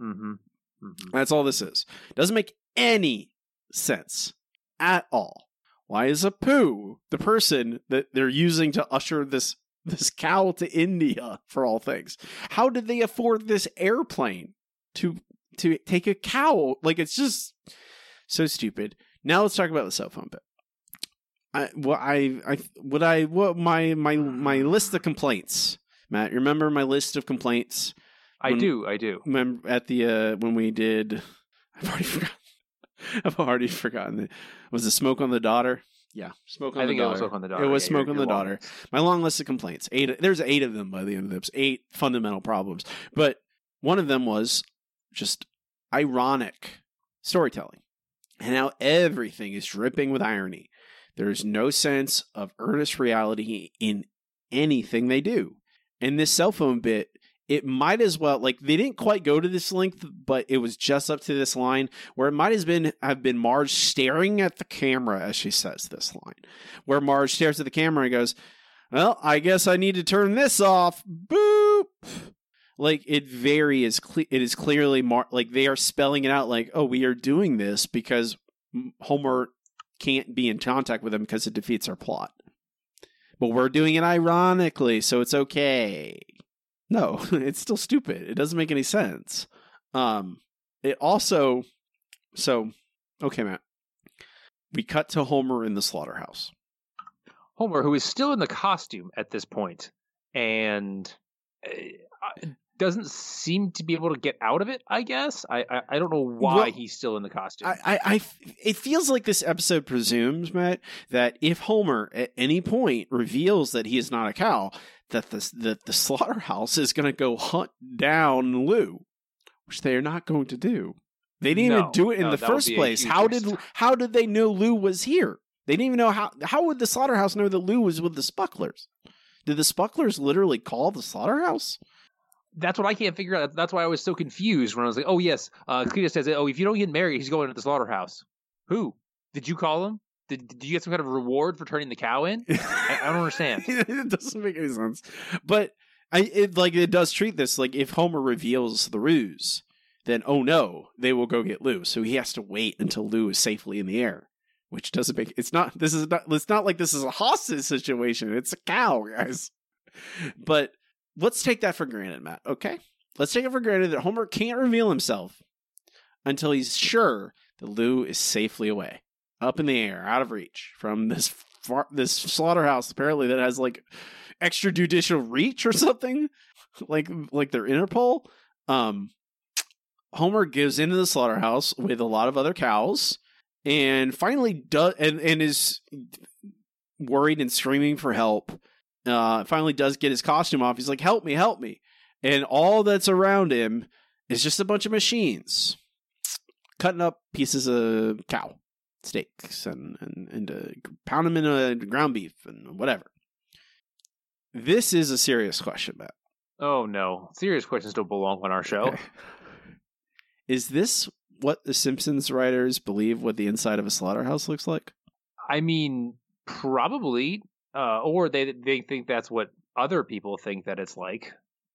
Mm-hmm. Mm-hmm. That's all this is. Doesn't make any sense at all. Why is Apu the person that they're using to usher this this cow to India for all things? How did they afford this airplane to to take a cow? Like it's just so stupid. Now let's talk about the cell phone bit. I what I I what I what my my my list of complaints. Matt, remember my list of complaints? I do, I do. Remember at the uh when we did I've already forgotten. I've already forgotten it. Was it smoke on the daughter? Yeah, smoke on I the think it daughter. was Smoke on the Daughter. It was Yeah, smoke on the daughter. My long list of complaints. Eight. There's eight of them by the end of this. Eight fundamental problems, but one of them was just ironic storytelling, and now everything is dripping with irony. There's no sense of earnest reality in anything they do. And this cell phone bit, it might as well like they didn't quite go to this length, but it was just up to this line where it might have been have been Marge staring at the camera as she says this line, where Marge stares at the camera and goes, "Well, I guess I need to turn this off." Boop. Like it very is cle- it is clearly mar- like they are spelling it out like, "Oh, we are doing this because Homer can't be in contact with him because it defeats our plot." But we're doing it ironically, so it's okay. No, it's still stupid. It doesn't make any sense. Um, it also, so okay, Matt. We cut to Homer in the slaughterhouse. Homer, who is still in the costume at this point, and uh, doesn't seem to be able to get out of it. I guess I I, I don't know why Well, he's still in the costume. I, I, I, it feels like this episode presumes, Matt, that if Homer at any point reveals that he is not a cow, that the that the slaughterhouse is going to go hunt down Lou, which they are not going to do. They didn't even do it in no, the first place. How did how did they know Lou was here? They didn't even know how. How would the slaughterhouse know that Lou was with the Spucklers? Did the Spucklers literally call the slaughterhouse? That's what I can't figure out. That's why I was so confused when I was like, "Oh yes, uh, Cletus says, oh, if you don't get married, he's going to the slaughterhouse." Who did you call him? Did, did you get some kind of reward for turning the cow in? I, I don't understand. it doesn't make any sense. But I it like it does treat this like if Homer reveals the ruse, then oh no, they will go get Lou. So he has to wait until Lou is safely in the air. Which doesn't make it's not this is not it's not like this is a hostage situation. It's a cow, guys. But let's take that for granted, Matt. Okay? Let's take it for granted that Homer can't reveal himself until he's sure that Lou is safely away, up in the air, out of reach from this far, this slaughterhouse. Apparently, that has like extrajudicial reach or something, like like their Interpol. Um, Homer gives into the slaughterhouse with a lot of other cows, and finally does and and is worried and screaming for help. Uh, finally does get his costume off. He's like, "Help me, help me!" And all that's around him is just a bunch of machines cutting up pieces of cow steaks and and and uh, pound them in a ground beef and whatever. This is a serious question, Matt. Oh no, serious questions don't belong on our show. Okay. Is this what the Simpsons writers believe what the inside of a slaughterhouse looks like? I mean, probably, uh, or they they think that's what other people think that it's like.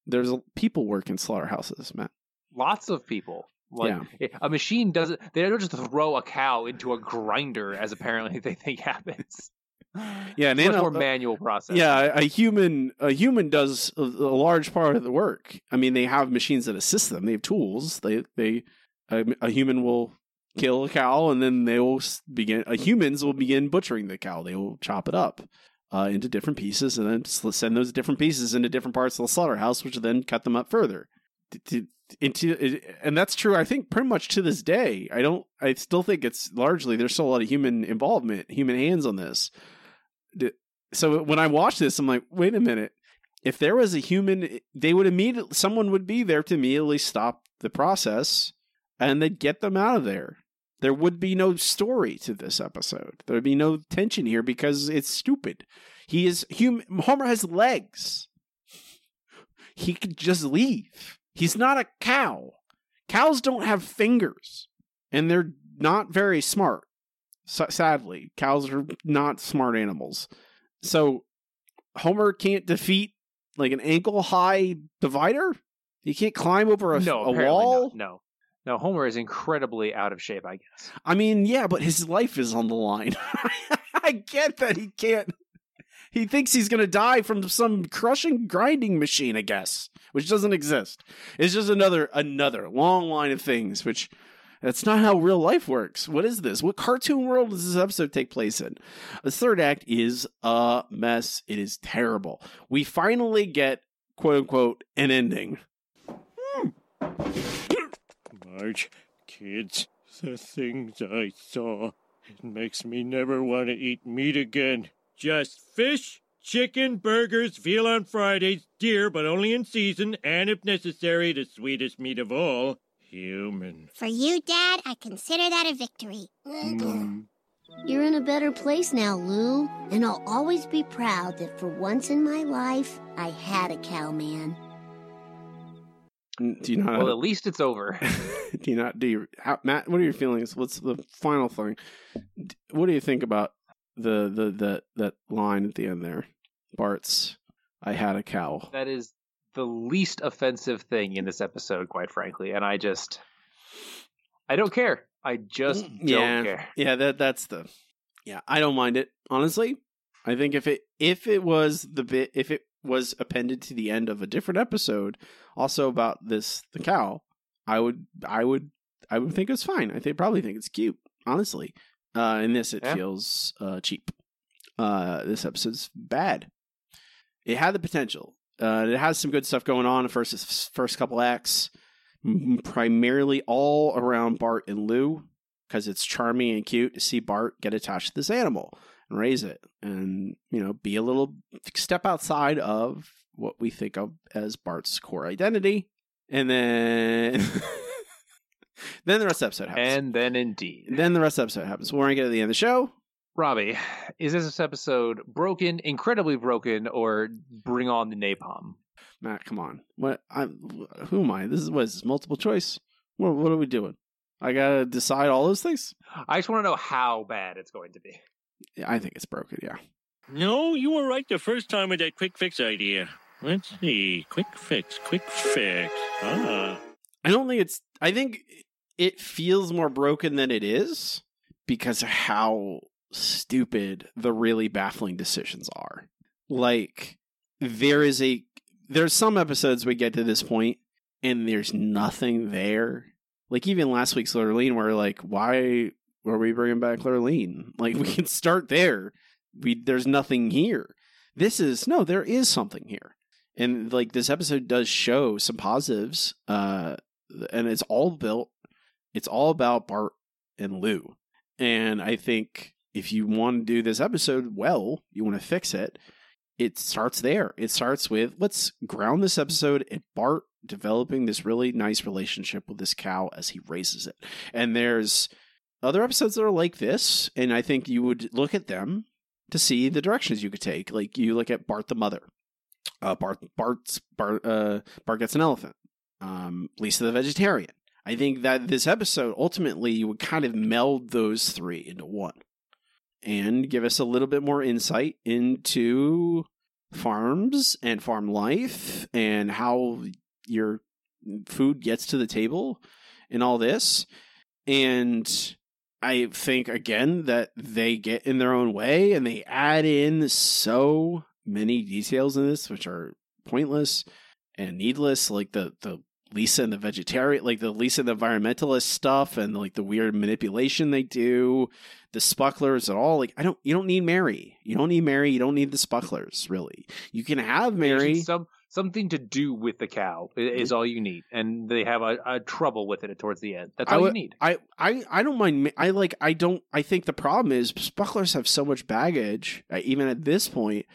There's people work in slaughterhouses, Matt. Lots of people. Like a machine doesn't. They don't just throw a cow into a grinder, as apparently they think happens. Yeah, and It's much they more manual process. Yeah, a human a human does a, a large part of the work. I mean, they have machines that assist them. They have tools. They they a, a human will kill a cow, and then they will begin. Humans will begin butchering the cow. They will chop it up uh, into different pieces, and then send those different pieces into different parts of the slaughterhouse, which then cut them up further. To- to- Into and that's true. I think pretty much to this day. I don't. I still think it's largely there's still a lot of human involvement, human hands on this. So when I watch this, I'm like, wait a minute. If there was a human, they would immediately someone would be there to immediately stop the process, and they'd get them out of there. There would be no story to this episode. There would be no tension here because it's stupid. He is human. Homer has legs. He could just leave. He's not a cow. Cows don't have fingers, and they're not very smart. S- sadly, cows are not smart animals. So Homer can't defeat like an ankle high divider. He can't climb over a, no, a wall. not. No, no. Homer is incredibly out of shape. I guess. I mean, yeah, but his life is on the line. I get that he can't. He thinks he's going to die from some crushing grinding machine, I guess, which doesn't exist. It's just another another long line of things which that's not how real life works. What is this? What cartoon world does this episode take place in? The third act is a mess. It is terrible. We finally get quote unquote an ending. Hmm. Marge, kids, the things I saw. It makes me never want to eat meat again. Just fish, chicken, burgers, veal on Fridays, deer, but only in season, and if necessary, the sweetest meat of all, human. For you, Dad, I consider that a victory. Mm. You're in a better place now, Lou, and I'll always be proud that for once in my life, I had a cowman. Do you not? Well, at least it's over. do you not? Do you, how, Matt? What are your feelings? What's the final thing? What do you think about the the the that line at the end there? Bart's, I had a cow. That is the least offensive thing in this episode, quite frankly. And I just, I don't care. I just don't yeah, care. yeah. That that's the. Yeah, I don't mind it honestly. I think if it if it was the bit if it was appended to the end of a different episode, also about this the cow, I would I would I would think it's fine. I think probably think it's cute. Honestly, uh, in this it Yeah. feels uh, cheap. Uh, this episode's bad. It had the potential. Uh, it has some good stuff going on. The first first couple acts, primarily all around Bart and Lou, because it's charming and cute to see Bart get attached to this animal and raise it, and you know, be a little step outside of what we think of as Bart's core identity, and then then the rest of the episode happens. And then indeed. then the rest of the episode happens. We're gonna get to the end of the show. Robbie, is this episode broken, incredibly broken, or bring on the napalm? Matt, come on. What? I'm. Who am I? This is what is this, multiple choice. What? What are we doing? I gotta decide all those things. I just want to know how bad it's going to be. Yeah, I think it's broken. Yeah. No, you were right the first time with that quick fix idea. Let's see. Quick fix, quick fix. Ah. I don't think it's. I think it feels more broken than it is because of how stupid the really baffling decisions are. Like there is a there's some episodes we get to this point and there's nothing there like even last week's Lurleen, where like, why were we bringing back Lurleen? Like we can start there. We there's nothing here. This is no, there is something here, and like this episode does show some positives. Uh, and it's all built. It's all about Bart and Lou, and I think if you want to do this episode well, you want to fix it. It starts there. It starts with let's ground this episode at Bart developing this really nice relationship with this cow as he raises it. And there's other episodes that are like this, and I think you would look at them to see the directions you could take. Like you look at Bart the mother, uh, Bart Bart's Bart uh, Bart gets an elephant, um, Lisa the vegetarian. I think that this episode ultimately you would kind of meld those three into one and give us a little bit more insight into farms and farm life and how your food gets to the table and all this. And I think again that they get in their own way and they add in so many details in this which are pointless and needless, like the the Lisa and the vegetarian, like the Lisa and the environmentalist stuff, and like the weird manipulation they do, the spucklers at all. Like I don't, you don't need Mary. You don't need Mary. You don't need the spucklers. Really, you can have Mary. Some something to do with the cow is all you need, and they have a, a trouble with it towards the end. That's all you need. I, I, I don't mind. I like. I don't. I think the problem is spucklers have so much baggage. uh, Even at this point,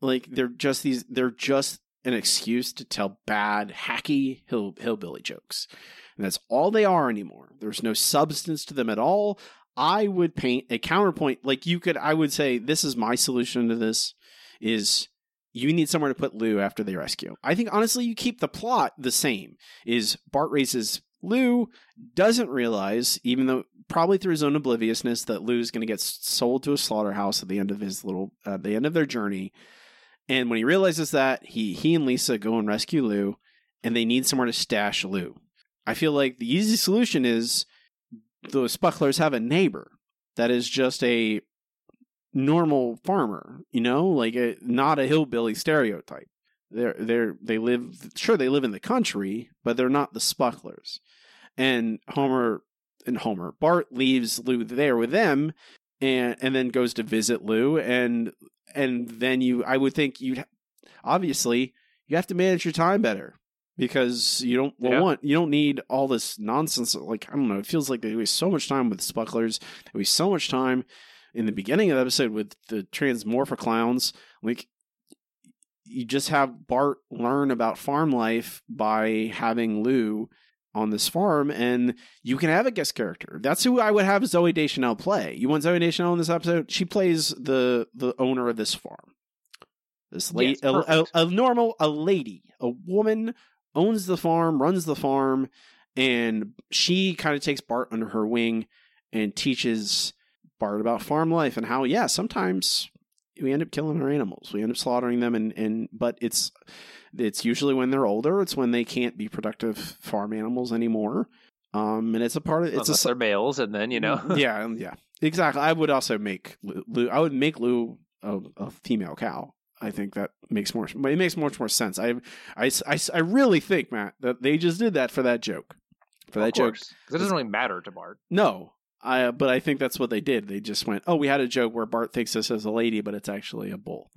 like they're just these. They're just an excuse to tell bad, hacky hill hillbilly jokes, and that's all they are anymore. There's no substance to them at all. I would paint a counterpoint. Like you could. I would say this is my solution to this. Is you need somewhere to put Lou after they rescue. I think honestly, you keep the plot the same. Is Bart raises Lou, doesn't realize, even though probably through his own obliviousness, that Lou is going to get sold to a slaughterhouse at the end of his little, uh, the end of their journey. And when he realizes that, he he and Lisa go and rescue Lou, and they need somewhere to stash Lou. I feel like the easy solution is those spucklers have a neighbor that is just a normal farmer, you know, like a, not a hillbilly stereotype. They're they're they live sure they live in the country, but they're not the spucklers. And Homer and Homer Bart leaves Lou there with them, and and then goes to visit Lou, and and then you I would think you'd obviously you have to manage your time better because you don't well, Yeah. want you don't need all this nonsense. Like I don't know, it feels like they waste so much time with spucklers. They waste so much time in the beginning of the episode with the transmorpher clowns. Like you just have Bart learn about farm life by having Lou on this farm, and you can have a guest character. That's who I would have Zooey Deschanel play. You want Zooey Deschanel in this episode? She plays the the owner of this farm. This lady, Yes, a, a, a normal, a lady, a woman owns the farm, runs the farm, and she kind of takes Bart under her wing and teaches Bart about farm life and how, yeah, sometimes we end up killing our animals. We end up slaughtering them, and, and but it's it's usually when they're older. It's when they can't be productive farm animals anymore. Um, and it's a part of it's Unless a they're males, and then you know, yeah, um, yeah, exactly. I would also make Lou. I would make Lou a, a female cow. I think that makes more. It makes much more sense. I, I, I, I really think Matt that they just did that for that joke. For that joke, it doesn't really matter to Bart. no, I. But I think that's what they did. They just went, "Oh, we had a joke where Bart thinks this is a lady, but it's actually a bull."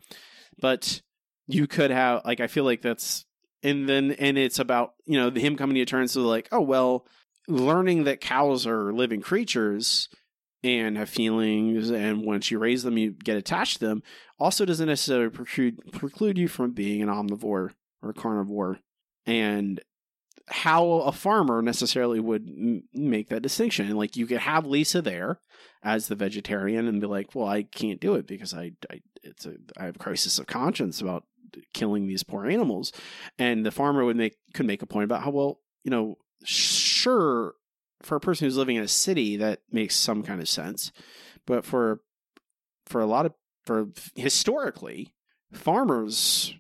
But you could have like I feel like that's and then and it's about you know him coming to terms with like, oh well, learning that cows are living creatures and have feelings, and once you raise them, you get attached to them. Also, doesn't necessarily preclude preclude you from being an omnivore or a carnivore, and how a farmer necessarily would m- make that distinction. And like you could have Lisa there as the vegetarian and be like, "Well, I can't do it because I, I it's a I have a crisis of conscience about killing these poor animals." And the farmer would make could make a point about how well, you know, sure for a person who's living in a city that makes some kind of sense, but for for a lot of for historically farmers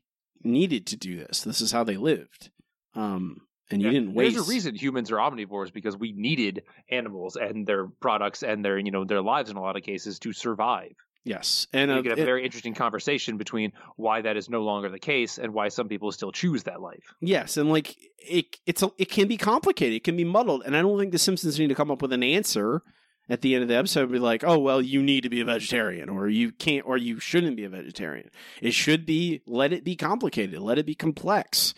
needed to do this. This is how they lived. Um and you Yeah, didn't waste There's a reason humans are omnivores because we needed animals and their products and their you know their lives in a lot of cases to survive. Yes, and you uh, could have it- a very interesting conversation between why that is no longer the case and why some people still choose that life. Yes, and like it, it's a, it can be complicated. It can be muddled, and I don't think the Simpsons need to come up with an answer at the end of the episode. Be like, oh well, you need to be a vegetarian, or you can't, or you shouldn't be a vegetarian. It should be let it be complicated, let it be complex,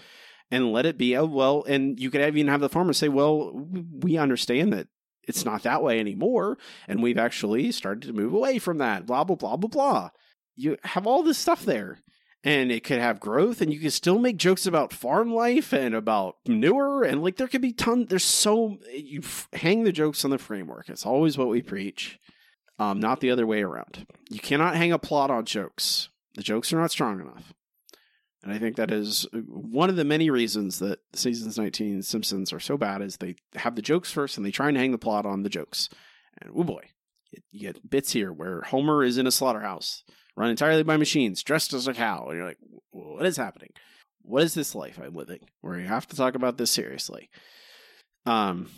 and let it be oh well. And you could even have the farmer say, well, we understand that it's not that way anymore, and we've actually started to move away from that. Blah blah blah blah blah. You have all this stuff there and it could have growth and you can still make jokes about farm life and about manure and like there could be ton there's so you f- hang the jokes on the framework it's always what we preach um not the other way around you cannot hang a plot on jokes the jokes are not strong enough and i think that is one of the many reasons that seasons 19 simpsons are so bad is they have the jokes first and they try and hang the plot on the jokes and oh boy you get bits here where homer is in a slaughterhouse run entirely by machines, dressed as a cow. And you're like, what is happening? What is this life I'm living? Where you have to talk about this seriously. Um,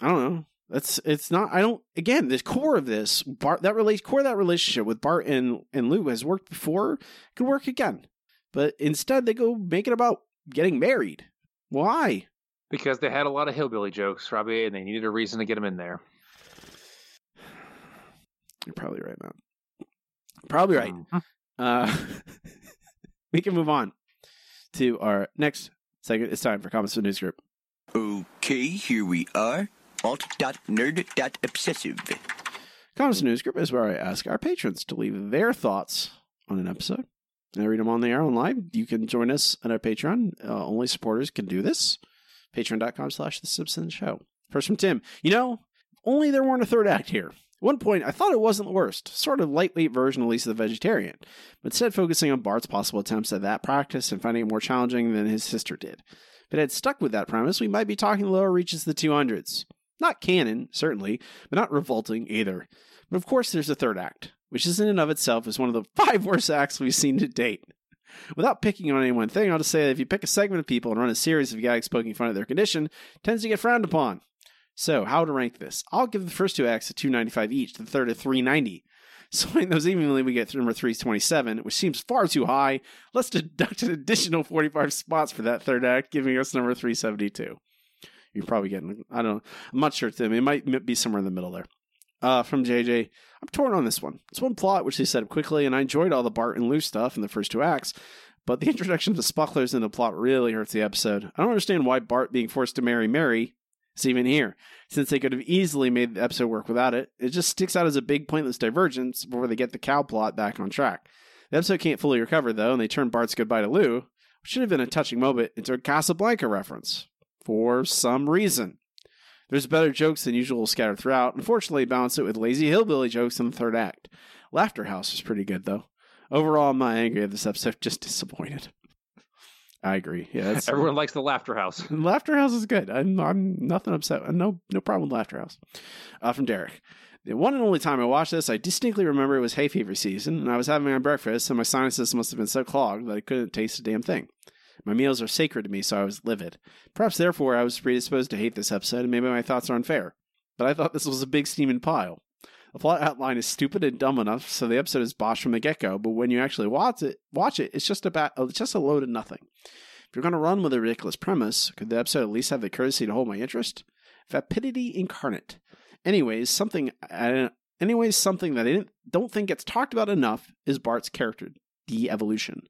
I don't know. That's it's not. I don't. Again, the core of this Bart that relate core of that relationship with Bart and and Lou has worked before. Could work again, but instead they go make it about getting married. Why? Because they had a lot of hillbilly jokes, Robbie, and they needed a reason to get them in there. You're probably right, Matt. Probably right. Uh, we can move on to our next segment. It's time for Comments from News Group. Okay, here we are. Alt.nerd.obsessive. Comments from News Group is where I ask our patrons to leave their thoughts on an episode. And I read them on the air on live. You can join us at our Patreon. Uh, only supporters can do this. Patreon.com slash The Simpsons Show. First from Tim. You know, only there weren't a third act here. At one point, I thought it wasn't the worst, sort of lightweight version of Lisa the Vegetarian, but instead focusing on Bart's possible attempts at that practice and finding it more challenging than his sister did. If it had stuck with that premise, we might be talking lower reaches of the 200s. Not canon, certainly, but not revolting either. But of course, there's a third act, which is in and of itself is one of the five worst acts we've seen to date. Without picking on any one thing, I'll just say that if you pick a segment of people and run a series of gags poking fun at their condition, it tends to get frowned upon. So, how to rank this? I'll give the first two acts a 295 each, the third a 390. Splitting those evenly, we get number 327, which seems far too high. Let's deduct an additional 45 spots for that third act, giving us number 372. You're probably getting, I don't know, I'm not sure. It might be somewhere in the middle there. Uh, from JJ, I'm torn on this one. It's one plot which they set up quickly, and I enjoyed all the Bart and Lou stuff in the first two acts, but the introduction of the Spucklers in the plot really hurts the episode. I don't understand why Bart being forced to marry Mary is even here, since they could have easily made the episode work without it. It just sticks out as a big pointless divergence before they get the cow plot back on track. The episode can't fully recover, though, and they turn Bart's goodbye to Lou, which should have been a touching moment, into a Casablanca reference. For some reason. There's better jokes than usual scattered throughout. Unfortunately, balance it with lazy hillbilly jokes in the third act. Laughter House was pretty good, though. Overall, I'm not angry at this episode, just disappointed. I agree. Yeah, Everyone likes the Laughter House. Laughter House is good. I'm, I'm nothing upset. No, no problem with Laughter House. Uh, from Derek. The one and only time I watched this, I distinctly remember it was hay fever season, and I was having my breakfast, and my sinuses must have been so clogged that I couldn't taste a damn thing. My meals are sacred to me, so I was livid. Perhaps therefore I was predisposed to hate this episode, and maybe my thoughts are unfair. But I thought this was a big steaming pile. The plot outline is stupid and dumb enough, so the episode is botched from the get-go. But when you actually watch it, watch it, it's just about it's just a load of nothing. If you're going to run with a ridiculous premise, could the episode at least have the courtesy to hold my interest? Vapidity incarnate. Anyways, something. I, anyways, something that I don't think gets talked about enough is Bart's character de-evolution.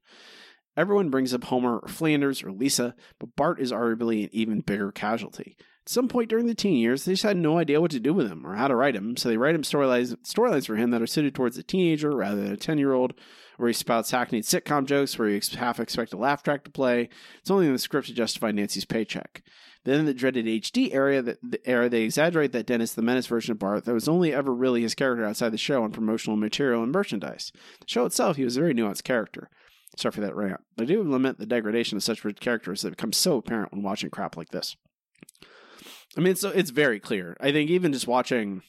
Everyone brings up Homer or Flanders or Lisa, but Bart is arguably an even bigger casualty. At some point during the teen years, they just had no idea what to do with him or how to write him, so they write him storylines, storylines for him that are suited towards a teenager rather than a 10 year old, where he spouts hackneyed sitcom jokes where you half expect a laugh track to play. It's only in the script to justify Nancy's paycheck. Then in the dreaded HD era, that the era they exaggerate that Dennis the Menace version of Bart that was only ever really his character outside the show on promotional material and merchandise. The show itself, he was a very nuanced character. Sorry for that rant. I do lament the degradation of such rich characters that becomes so apparent when watching crap like this. I mean, it's it's very clear. I think even just watching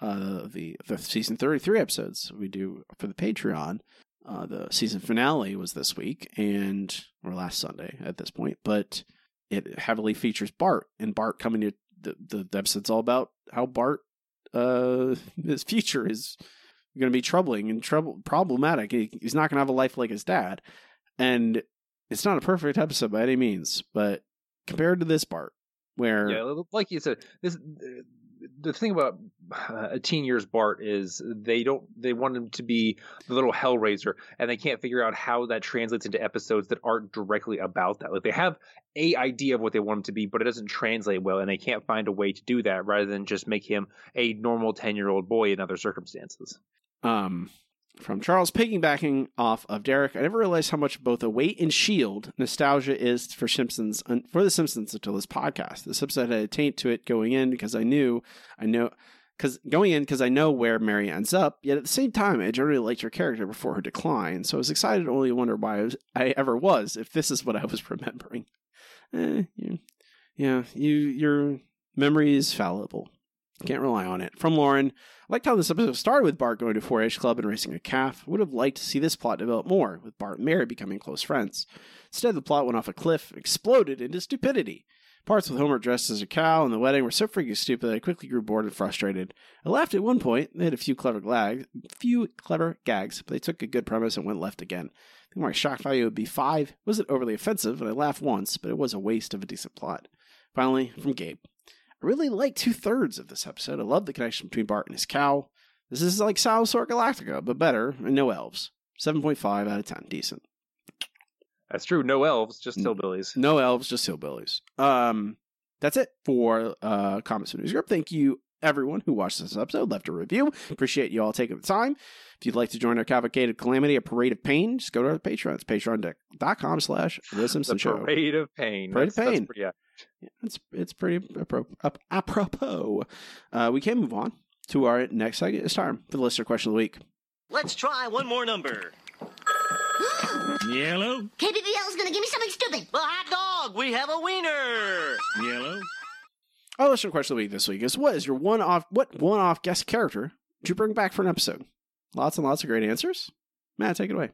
uh, the the season thirty three episodes we do for the Patreon, uh, the season finale was this week and or last Sunday at this point, but it heavily features Bart and Bart coming to the the, the episode's all about how Bart uh his future is going to be troubling and trouble problematic. He, he's not going to have a life like his dad, and it's not a perfect episode by any means. But compared to this part, where Yeah, like you said, this the thing about uh, teen years Bart is they don't they want him to be the little hellraiser, and they can't figure out how that translates into episodes that aren't directly about that. Like they have a idea of what they want him to be, but it doesn't translate well, and they can't find a way to do that rather than just make him a normal ten year old boy in other circumstances. Um, from Charles piggybacking off of Derek, I never realized how much both a weight and shield nostalgia is for Simpsons for the Simpsons until this podcast. This episode had a taint to it going in because I knew I know because going in because I know where Mary ends up. Yet at the same time, I generally liked her character before her decline, so I was excited. To only wonder why I, was, I ever was if this is what I was remembering. Eh, yeah, you your memory is fallible. Can't rely on it. From Lauren, I liked how this episode started with Bart going to 4 H Club and racing a calf. Would have liked to see this plot develop more, with Bart and Mary becoming close friends. Instead, the plot went off a cliff exploded into stupidity. Parts with Homer dressed as a cow and the wedding were so freaking stupid that I quickly grew bored and frustrated. I laughed at one point. They had a few clever gags, few clever gags, but they took a good premise and went left again. I think my shock value would be five. It wasn't overly offensive, and I laughed once, but it was a waste of a decent plot. Finally, from Gabe. I really like two thirds of this episode. I love the connection between Bart and his cow. This is like Salvador Galactica, but better and no elves. 7.5 out of 10. Decent. That's true. No elves, just hillbillies. No elves, just hillbillies. Um, that's it for uh, Comments from News Group. Thank you, everyone who watched this episode, left a review. Appreciate you all taking the time. If you'd like to join our Cavalcade of Calamity, a parade of pain, just go to our Patreon. It's patreon.com slash The The Show. parade of pain. Parade of That's- that's pain. pretty- yeah. It's it's pretty apropos. apropos. Uh, we can move on to our next segment. It's time for the listener question of the week. Let's try one more number. Yellow. KBBL is gonna give me something stupid. Well, hot dog. We have a wiener. Yellow. Our listener question of the week this week is: What is your one off? What one off guest character did you bring back for an episode? Lots and lots of great answers. Matt, take it away.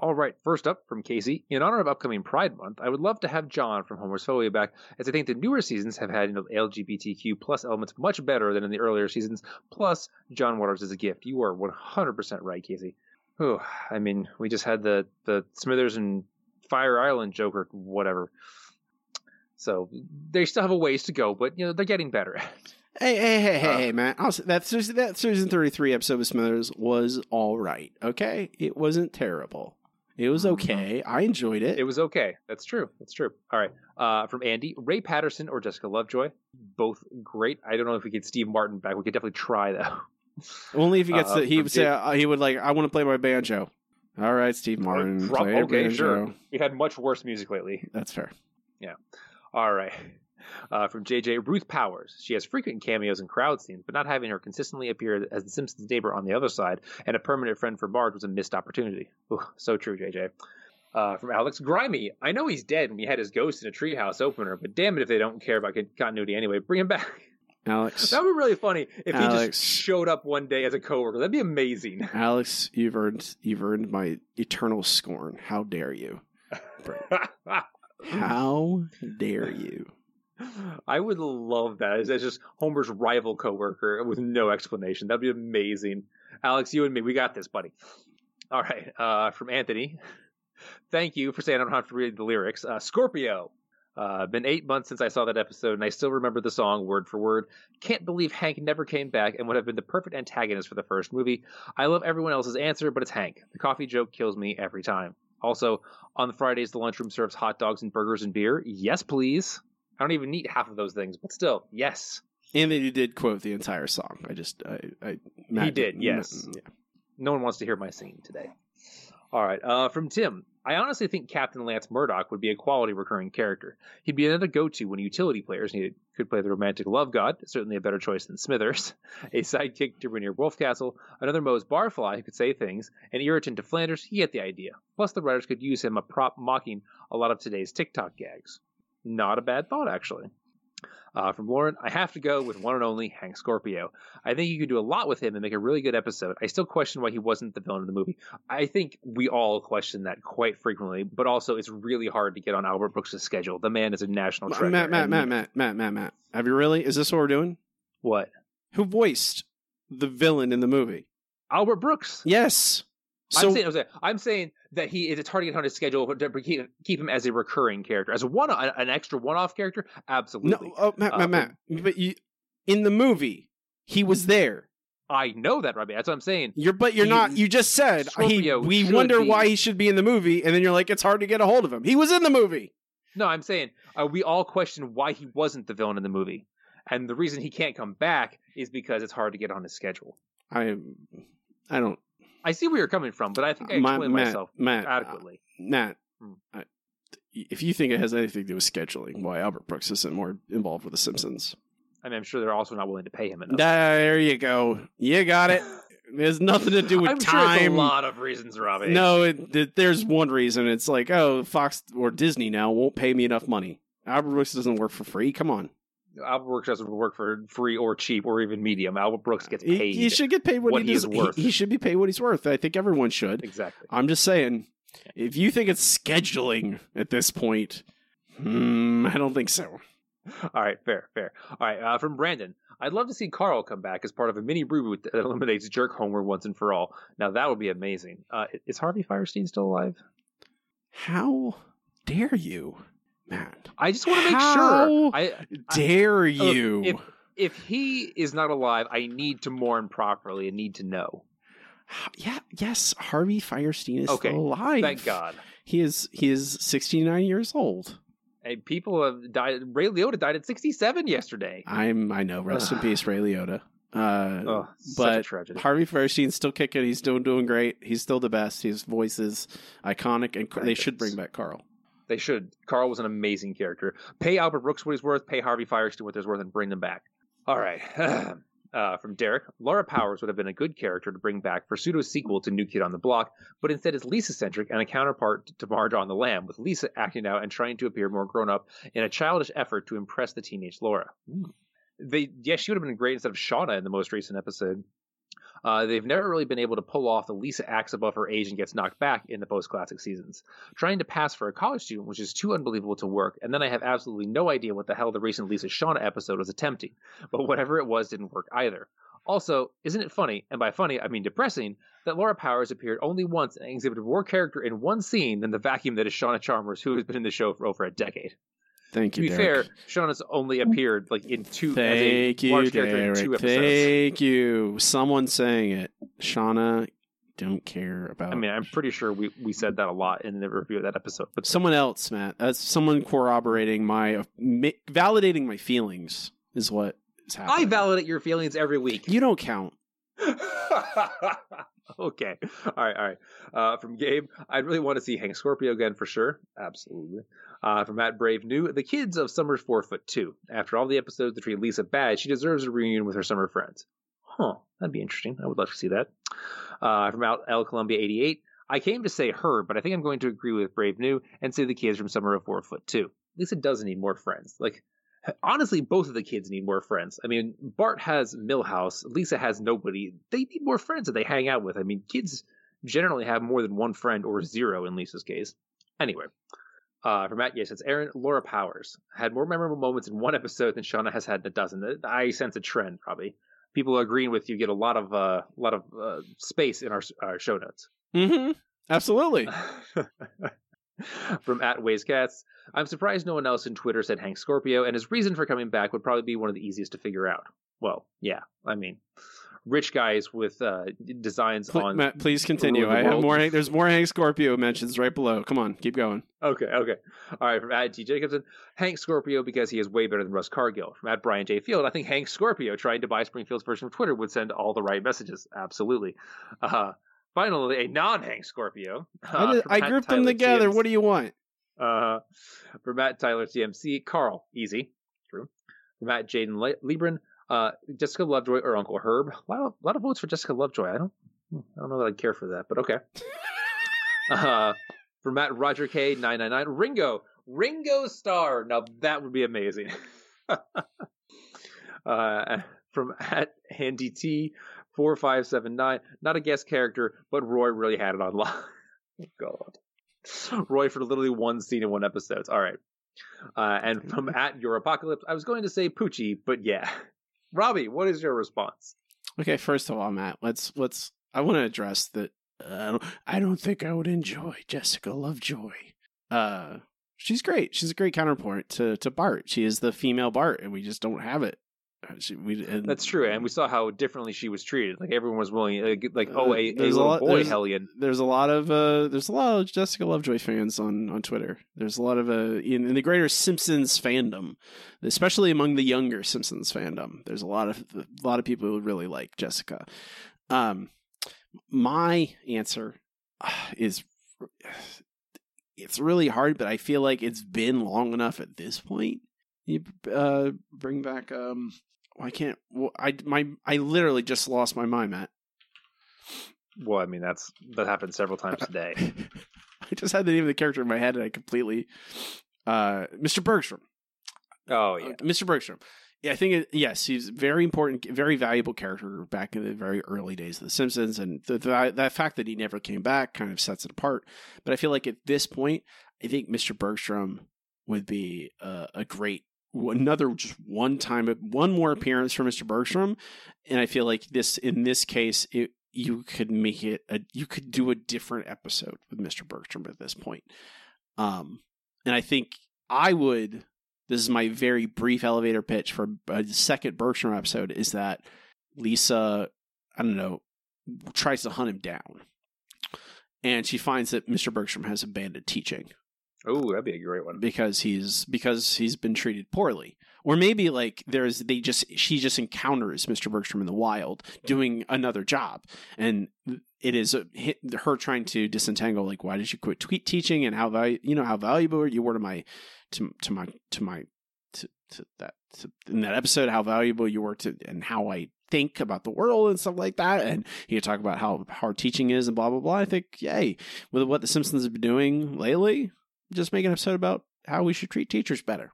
All right, first up from Casey. In honor of upcoming Pride Month, I would love to have John from Homer's Phobia back, as I think the newer seasons have had you know, LGBTQ plus elements much better than in the earlier seasons. Plus, John Waters is a gift. You are 100% right, Casey. Oh, I mean, we just had the the Smithers and Fire Island Joker, whatever. So they still have a ways to go, but you know they're getting better. Hey, hey, hey, hey, Uh, hey, man! That season- that season thirty three episode of Smithers was all right. Okay, it wasn't terrible. It was okay. I enjoyed it. It was okay. That's true. That's true. All right. Uh, from Andy, Ray Patterson or Jessica Lovejoy, both great. I don't know if we get Steve Martin back. We could definitely try though. Only if he gets Uh, to, he would say uh, he would like I want to play my banjo. All right, Steve Martin, Prob- okay, banjo. sure. We've had much worse music lately. That's fair. Yeah. All right. Uh, from JJ, Ruth Powers. She has frequent cameos and crowd scenes, but not having her consistently appear as the Simpsons neighbor on the other side and a permanent friend for Bart was a missed opportunity. Ooh, so true, JJ. Uh, from Alex, Grimey. I know he's dead and we had his ghost in a treehouse opener, but damn it if they don't care about continuity anyway. Bring him back. Alex, That would be really funny if he just showed up one day as a coworker. That'd be amazing. Alex, you've earned you've earned my eternal scorn. How dare you? How dare you? I would love that. As just Homer's rival coworker with no explanation. That'd be amazing. Alex, you and me, we got this, buddy. All right. Uh, from Anthony. Thank you for saying I don't have to read the lyrics. Uh, Scorpio. Uh, been eight months since I saw that episode, and I still remember the song word for word. Can't believe Hank never came back and would have been the perfect antagonist for the first movie. I love everyone else's answer, but it's Hank. The coffee joke kills me every time. Also, on the Fridays, the lunchroom serves hot dogs and burgers and beer. Yes, please. I don't even need half of those things, but still, yes. And then you did quote the entire song. I just I, I he did, yes. Yeah. No one wants to hear my singing today. All right, uh, from Tim. I honestly think Captain Lance Murdoch would be a quality recurring character. He'd be another go-to when utility players needed. Could play the romantic love god, certainly a better choice than Smithers. A sidekick to Rainier Wolfcastle, another Moe's Barfly who could say things, an irritant to Flanders. He had the idea. Plus, the writers could use him a prop mocking a lot of today's TikTok gags. Not a bad thought, actually. Uh, from Lauren, I have to go with one and only Hank Scorpio. I think you could do a lot with him and make a really good episode. I still question why he wasn't the villain of the movie. I think we all question that quite frequently, but also it's really hard to get on Albert Brooks' schedule. The man is a national treasure. Matt, Matt, Matt, Matt, Matt, Matt, Matt. Have you really? Is this what we're doing? What? Who voiced the villain in the movie? Albert Brooks. Yes. I'm saying, I'm saying, I'm saying that he it's hard to get on his schedule to keep, keep him as a recurring character, as a one an extra one off character. Absolutely. No, oh, Matt, Uh, Matt, Matt. But you, in the movie, he was there. I know that, Robbie. That's what I'm saying. You're, but you're He- not. You just said he. We wonder be- why he should be in the movie, and then you're like, it's hard to get a hold of him. He was in the movie. No, I'm saying uh, we all question why he wasn't the villain in the movie, and the reason he can't come back is because it's hard to get on his schedule. I, I don't. I see where you're coming from, but I think I explained Matt, myself Matt, uh, adequately. Matt, Hmm. I, if you think it has anything to do with scheduling, why Albert Brooks isn't more involved with The Simpsons? I mean, I'm sure they're also not willing to pay him enough. There you go. You got it. There's nothing to do with I'm sure a lot of reasons, Robbie. No, it, it- there's one reason. It's like, oh, Fox or Disney now won't pay me enough money. Albert Brooks doesn't work for free. Come on. Albert Brooks doesn't work for free or cheap or even medium. Albert Brooks gets paid. he should get paid what, what he, he is worth. He, he should be paid what he's worth. I think everyone should. Exactly. I'm just saying, if you think it's scheduling at this point, hmm, I don't think so. All right, fair, fair. All right, uh, from Brandon. I'd love to see Carl come back as part of a mini reboot that eliminates Jerk Homer once and for all. Now that would be amazing. Uh, is Harvey Fierstein still alive? How dare you, Matt? I just want to make sure. I, I- dare look, you? if if he is not alive, I need to mourn properly and need to know. yeah, yes, Harvey Fierstein is Okay, still alive. thank God. He is he is 69 years old. Hey, people have died. Ray Liotta died at 67 yesterday. I'm I know. Rest in peace, Ray Liotta. Uh, Oh, such a but tragedy. Harvey Fierstein's still kicking. He's still doing great. He's still the best. His voice is iconic, and they should bring back Carl. They should. Carl was an amazing character. Pay Albert Brooks what he's worth. Pay Harvey Fierstein what he's worth, and bring them back. All right. Uh, from Derek, Laura Powers would have been a good character to bring back for pseudo sequel to New Kid on the Block, but instead is Lisa centric and a counterpart to Marge on the Lam, with Lisa acting out and trying to appear more grown up in a childish effort to impress the teenage Laura. They, yes, she would have been great instead of Shauna in the most recent episode. Uh, they've never really been able to pull off the Lisa acts above her age and gets knocked back in the post classic seasons. Trying to pass for a college student which is too unbelievable to work, and then I have absolutely no idea what the hell the recent Lisa Shauna episode was attempting, but whatever it was didn't work either. Also, isn't it funny, and by funny I mean depressing, that Laura Powers appeared only once and exhibited more character in one scene than the vacuum that is Shauna Chalmers, who has been in the show for over a decade. Thank you. To be Derek. fair, Shauna's only appeared like in two Thank as a you, large character in two Derek. episodes. Thank you. Someone saying it. Shauna, don't care about. I mean, I'm pretty sure we, we said that a lot in the review of that episode. But someone else, Matt. That's someone corroborating my, uh, validating my feelings is what is happening. I validate your feelings every week. You don't count. okay. All right. All right. Uh, from Gabe, I'd really want to see Hank Scorpio again for sure. Absolutely. Uh, from Matt Brave New, the kids of Summer's Four Foot Two. After all the episodes that treat Lisa bad, she deserves a reunion with her summer friends. Huh. That'd be interesting. I would love to see that. Uh, from out L Columbia 88, I came to say her, but I think I'm going to agree with Brave New and say the kids from Summer of Four Foot Two. Lisa doesn't need more friends. Like, honestly, both of the kids need more friends. I mean, Bart has Milhouse, Lisa has nobody. They need more friends that they hang out with. I mean, kids generally have more than one friend or zero in Lisa's case. Anyway, uh, for Matt, yes, it's Aaron. Laura Powers had more memorable moments in one episode than Shauna has had in a dozen. I sense a trend, probably. People agreeing with you get a lot of uh, lot of uh, space in our, our show notes. Mm-hmm. Absolutely. From at Ways Cats, I'm surprised no one else in Twitter said Hank Scorpio, and his reason for coming back would probably be one of the easiest to figure out. Well, yeah, I mean, rich guys with uh, designs Pl- on. Matt, please continue. I have more. There's more Hank Scorpio mentions right below. Come on, keep going. Okay, okay. All right, from at T. Jacobson, Hank Scorpio because he is way better than Russ Cargill. From at Brian J. Field, I think Hank Scorpio trying to buy Springfield's version of Twitter would send all the right messages. Absolutely. Uh, finally, a non Hank Scorpio. I, Uh, I grouped them together. TMC. What do you want? Uh, for Matt Tyler CMC, Carl, easy, true. For Matt Jaden Le- Lebron, uh, Jessica Lovejoy or Uncle Herb. A lot of, lot of votes for Jessica Lovejoy. I don't, I don't know that I care for that, but okay. uh, for Matt Roger K nine nine nine, Ringo, Ringo Starr. Now that would be amazing. uh, from at Handy T four five seven nine, not a guest character, but Roy really had it on lock. God. Roy for literally one scene in one episode. All right. Uh, and from at your apocalypse, I was going to say Poochie, but yeah. Robbie, what is your response? Okay, first of all, Matt, let's let's I want to address that. Uh, I don't. I don't think I would enjoy Jessica Lovejoy. Uh, she's great. She's a great counterpoint to to Bart. She is the female Bart, and we just don't have it. Uh, we, That's true, and we saw how differently she was treated. Like everyone was willing, like, like oh, a, a there's little lot- boy there's- hellion. There's a lot of uh, there's a lot of Jessica Lovejoy fans on on Twitter. There's a lot of uh, in, in the greater Simpsons fandom, especially among the younger Simpsons fandom. There's a lot of a lot of people who really like Jessica. Um, my answer uh, is it's really hard, but I feel like it's been long enough at this point. You uh, bring back um, I can't. well, I my I literally just lost my mind, Matt. Well, I mean that's that happened several times today. I just had the name of the character in my head and I completely uh Mr. Bergstrom. Oh yeah. Mr. Bergstrom. Yeah, I think it, yes, he's a very important, very valuable character back in the very early days of The Simpsons, and the, the that fact that he never came back kind of sets it apart. But I feel like at this point, I think Mr. Bergstrom would be uh, a great another just one time, one more appearance for Mr. Bergstrom, and I feel like this in this case, it, you could make it a you could do a different episode with Mr. Bergstrom at this point. Um, and I think I would. This is my very brief elevator pitch for a second Bergstrom episode. Is that Lisa? I don't know. Tries to hunt him down, and she finds that Mr. Bergstrom has abandoned teaching Oh, that'd be a great one. because he's because he's been treated poorly. Or maybe like there's they just she just encounters mr bergstrom in the wild hmm. doing another job. And it is uh, a, her trying to disentangle like why did you quit tweet teaching and how valu- you know how valuable you were to my to, to my to my to, to that to, in that episode how valuable you were to and how i think about the world and stuff like that. And you talk about how hard teaching is and blah blah blah. I think yay with what the simpsons have been doing lately just make an episode about how we should treat teachers better.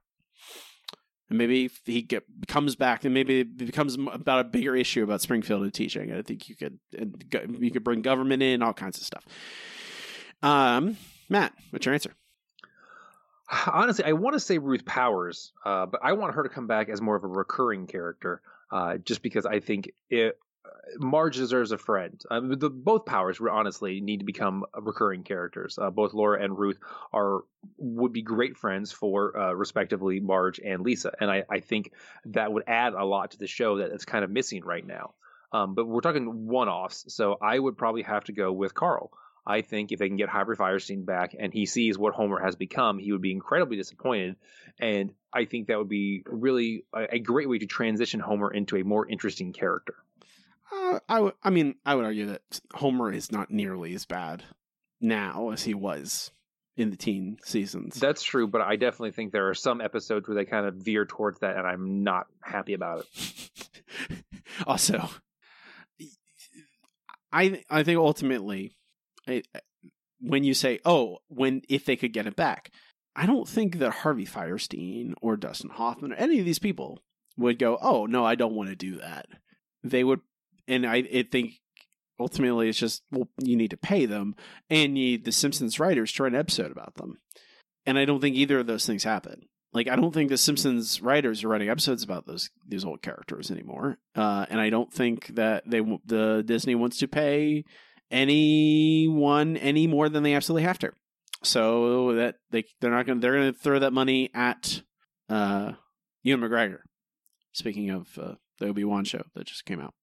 And maybe he get, comes back, and maybe it becomes about a bigger issue about Springfield and teaching. I think you could you could bring government in, all kinds of stuff. Um, Matt, what's your answer? Honestly, I want to say Ruth Powers, uh, but I want her to come back as more of a recurring character, uh, just because I think it. Marge deserves a friend. Um, the, both Powers, honestly, need to become recurring characters. Uh, both Laura and Ruth are would be great friends for, uh, respectively, Marge and Lisa, and I, I think that would add a lot to the show that it's kind of missing right now. Um, but we're talking one-offs, so I would probably have to go with Carl. I think if they can get Harvey Fierstein back and he sees what Homer has become, he would be incredibly disappointed. And I think that would be really a, a great way to transition Homer into a more interesting character. Uh, I I mean, I would argue that Homer is not nearly as bad now as he was in the teen seasons. That's true, but I definitely think there are some episodes where they kind of veer towards that, and I'm not happy about it. also, I I think ultimately, I, when you say, "Oh, when if they could get it back," I don't think that Harvey Fierstein or Dustin Hoffman or any of these people would go, "Oh no, I don't want to do that." They would, and I, I think ultimately it's just well, you need to pay them, and you need the Simpsons writers to write an episode about them, and I don't think either of those things happen. Like I don't think the Simpsons writers are writing episodes about those these old characters anymore, uh, and I don't think that they the Disney wants to pay anyone any more than they absolutely have to. So that they they're not going to they're to throw that money at uh, Ewan McGregor. Speaking of uh, the Obi Wan show that just came out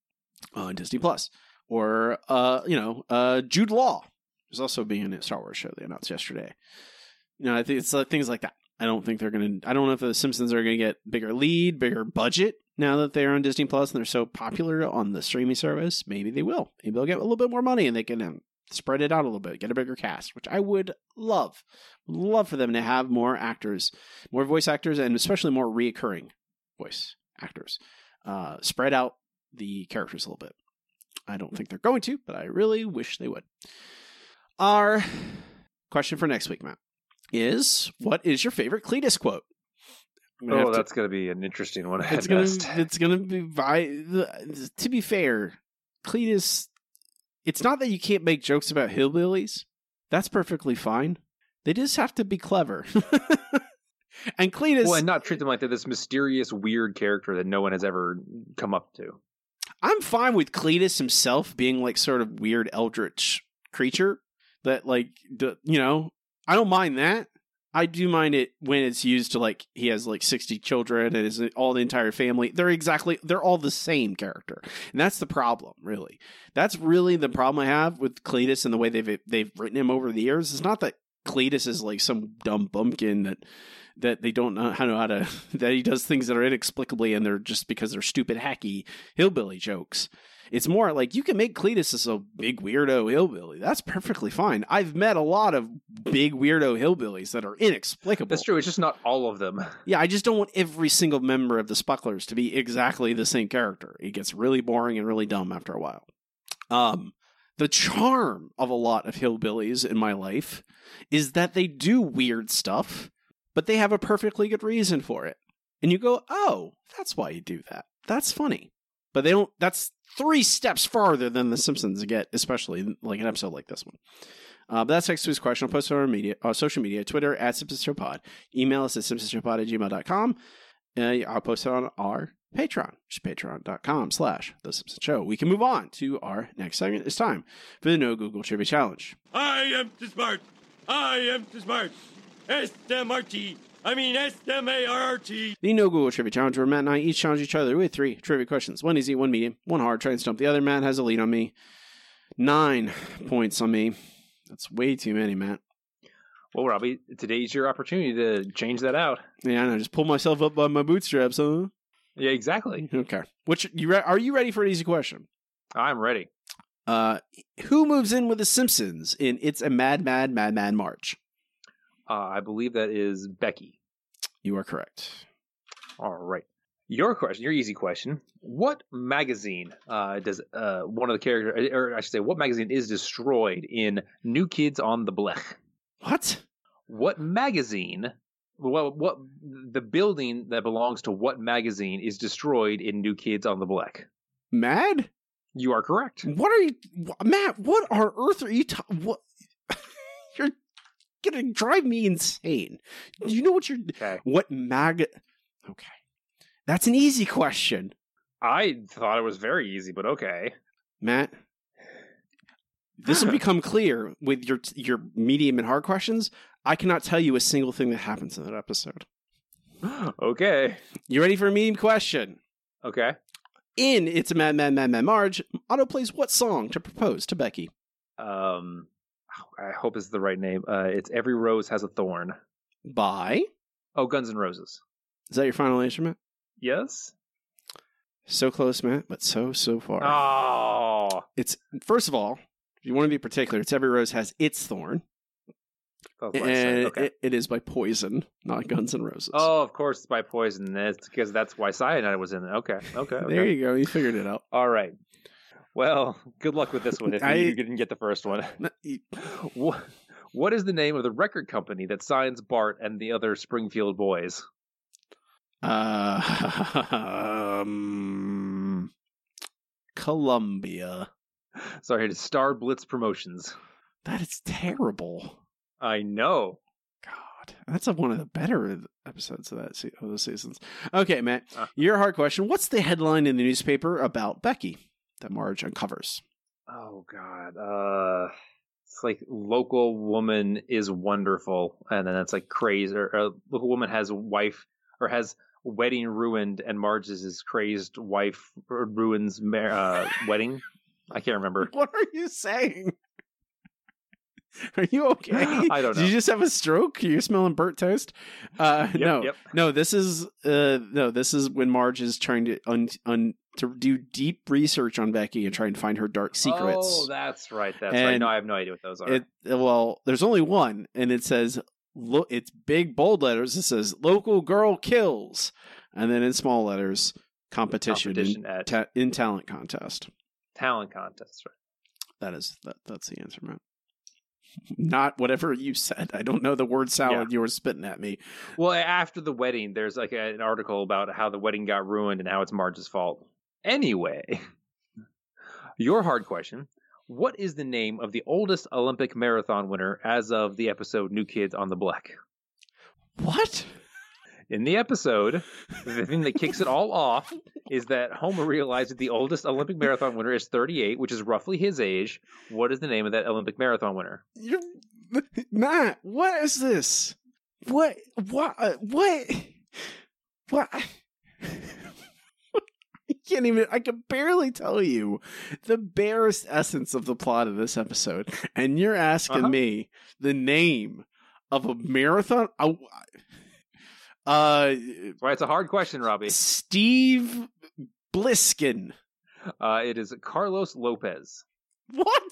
on Disney Plus, or uh, you know uh, Jude Law is also being in a Star Wars show they announced yesterday. You know, I think it's uh, things like that. I don't think they're going to. I don't know if the Simpsons are going to get bigger lead, bigger budget now that they're on Disney Plus and they're so popular on the streaming service. Maybe they will. Maybe they'll get a little bit more money and they can um, spread it out a little bit, get a bigger cast, which I would love. Love for them to have more actors, more voice actors, and especially more reoccurring voice actors. Uh, spread out the characters a little bit. I don't think they're going to, but I really wish they would. Our question for next week, Matt, is what is your favorite Cletus quote? Gonna Oh, to- that's going to be an interesting one. it's gonna best. it's gonna be vi- to be fair cletus it's not that you can't make jokes about hillbillies that's perfectly fine they just have to be clever and cletus well, and not treat them like they're this mysterious, weird character that no one has ever come up to. I'm fine with Cletus himself being like sort of weird eldritch creature that like you know I don't mind that. I do mind it when it's used to like he has like 60 children and is uh, all the entire family. They're exactly they're all the same character. And that's the problem, really. That's really the problem I have with Cletus and the way they've they've written him over the years. It's not that Cletus is like some dumb bumpkin that that they don't know how, know how to that he does things that are inexplicably and they're just because they're stupid hacky hillbilly jokes. It's more like you can make Cletus as a big weirdo hillbilly. That's perfectly fine. I've met a lot of big weirdo hillbillies that are inexplicable. That's true. It's just not all of them. Yeah, I just don't want every single member of the Spucklers to be exactly the same character. It gets really boring and really dumb after a while. Um, the charm of a lot of hillbillies in my life is that they do weird stuff, but they have a perfectly good reason for it. And you go, oh, that's why you do that. That's funny. But they don't, that's three steps farther than The Simpsons get, especially like an episode like this one. Uh, but that's next week's question. I'll post it on our media, uh, social media, Twitter at Simpsons Show Pod. Email us at simpsonshowpod at gmail.com. Uh, I'll post it on our Patreon, patreon.com slash The Simpsons Show. We can move on to our next segment. It's time for the No Google Trivia Challenge. I am too smart. I am too smart. S-M-R-T. I mean S-M-A-R-R-T. The No Google Trivia Challenge, where Matt and I each challenge each other with three trivia questions. One easy, one medium, one hard. Try and stump the other. Matt has a lead on me. Nine points on me. That's way too many, Matt. Well, Robbie, today's your opportunity to change that out. Yeah, I know. Just pull myself up by my bootstraps, huh? Yeah, exactly. Okay. Which you re- are you ready for an easy question? I'm ready. Uh, who moves in with the Simpsons in "It's a Mad, Mad, Mad, Mad Marge"? Uh, I believe that is Becky. You are correct. All right. Your question, your easy question. What magazine uh, does uh, one of the characters, or I should say, what magazine is destroyed in New Kids on the Blech? What? What magazine? Well, what the building that belongs to what magazine is destroyed in New Kids on the Blech? Mad? You are correct. What are you, Matt? What on earth are you? Ta- what? Gonna drive me insane. Do you know what you're? Okay. What mag? Okay, that's an easy question. I thought it was very easy, but okay. Matt, this will become clear with your your medium and hard questions. I cannot tell you a single thing that happens in that episode. okay. You ready for a medium question? Okay. In It's a Mad, Mad, Mad, Mad Marge, Otto plays what song to propose to Becky? Um, I hope it's the right name. Uh, it's Every Rose Has a Thorn. By? Oh, Guns N' Roses. Is that your final instrument? Yes. So close, Matt, but so, so far. Oh. It's, first of all, if you want to be particular, it's Every Rose Has Its Thorn. I And. Okay. it, it is by Poison, not Guns N' Roses. Oh, of course, it's by poison. That's because that's why cyanide was in it. Okay, okay, okay. There you go. You figured it out. All right. Well, good luck with this one if I- you, didn't get the first one. what, what is the name of the record company that signs Bart and the other Springfield boys? Uh, um, Columbia. Sorry, it's Star Blitz Promotions. That is terrible. I know. God, that's a, one of the better episodes of that se- of those seasons. Okay, Matt, Uh. your hard question. What's the headline in the newspaper about Becky that Marge uncovers? Oh God. Uh, it's like local woman is wonderful, and then it's like crazy. Or, or local woman has a wife or has wedding ruined, and Marge is his crazed wife ruins mar- uh, wedding. I can't remember. What are you saying? Are you okay? I don't Did know. you just have a stroke? You're smelling burnt toast. Uh, Yep, no, yep. no. This is uh, no. This is when Marge is trying to un, un to do deep research on Becky and try and find her dark secrets. Oh, that's right. That's right. And No, I have no idea what those are. It well, there's only one, and it says look. It's big bold letters. It says "local girl kills," and then in small letters, competition, Competition in, at- ta- in talent contest. Talent contest, right? That is that. That's the answer, man. Not whatever you said. I don't know the word salad you were spitting at me. Well, after the wedding, there's like an article about how the wedding got ruined and how it's Marge's fault. Anyway, your hard question. What is the name of the oldest Olympic marathon winner as of the episode New Kids on the Block? What? In the episode, the thing that kicks it all off is that Homer realizes that the oldest Olympic marathon winner is 38, which is roughly his age. What is the name of that Olympic marathon winner? You're, Matt, what is this? What? What? uh, What? What? I can't even. I can barely tell you the barest essence of the plot of this episode, and you're asking Uh-huh. me the name of a marathon. Oh, uh, Right, it's a hard question, Robbie. Steve Bliskin. Uh, it is Carlos Lopes. What?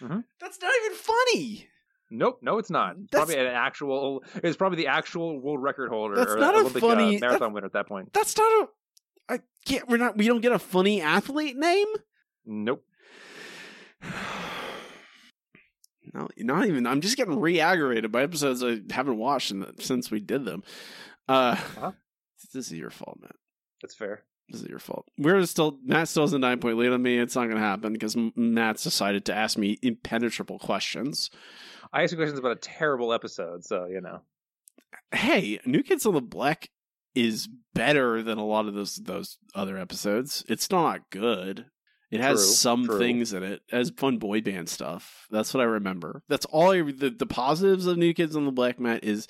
Mhm. That's not even funny. Nope, no, it's not. It's probably an actual. It's probably the actual world record holder That's or not a Olympic funny- uh, marathon winner at that point. That's not a. I can't. We're not. We don't get a funny athlete name. Nope. No, not even. I'm just getting re-aggravated by episodes I haven't watched in the, since we did them. Uh, Uh-huh. this is your fault, Matt. That's fair. This is your fault. We're still Matt still has a nine point lead on me. It's not going to happen because Matt's decided to ask me impenetrable questions. I asked you questions about a terrible episode, so you know. Hey, New Kids on the Block is better than a lot of those those other episodes. It's not good. It has True, some true. things in it. It has fun boy band stuff. That's what I remember. That's all. I, the the positives of New Kids on the Blech Mat is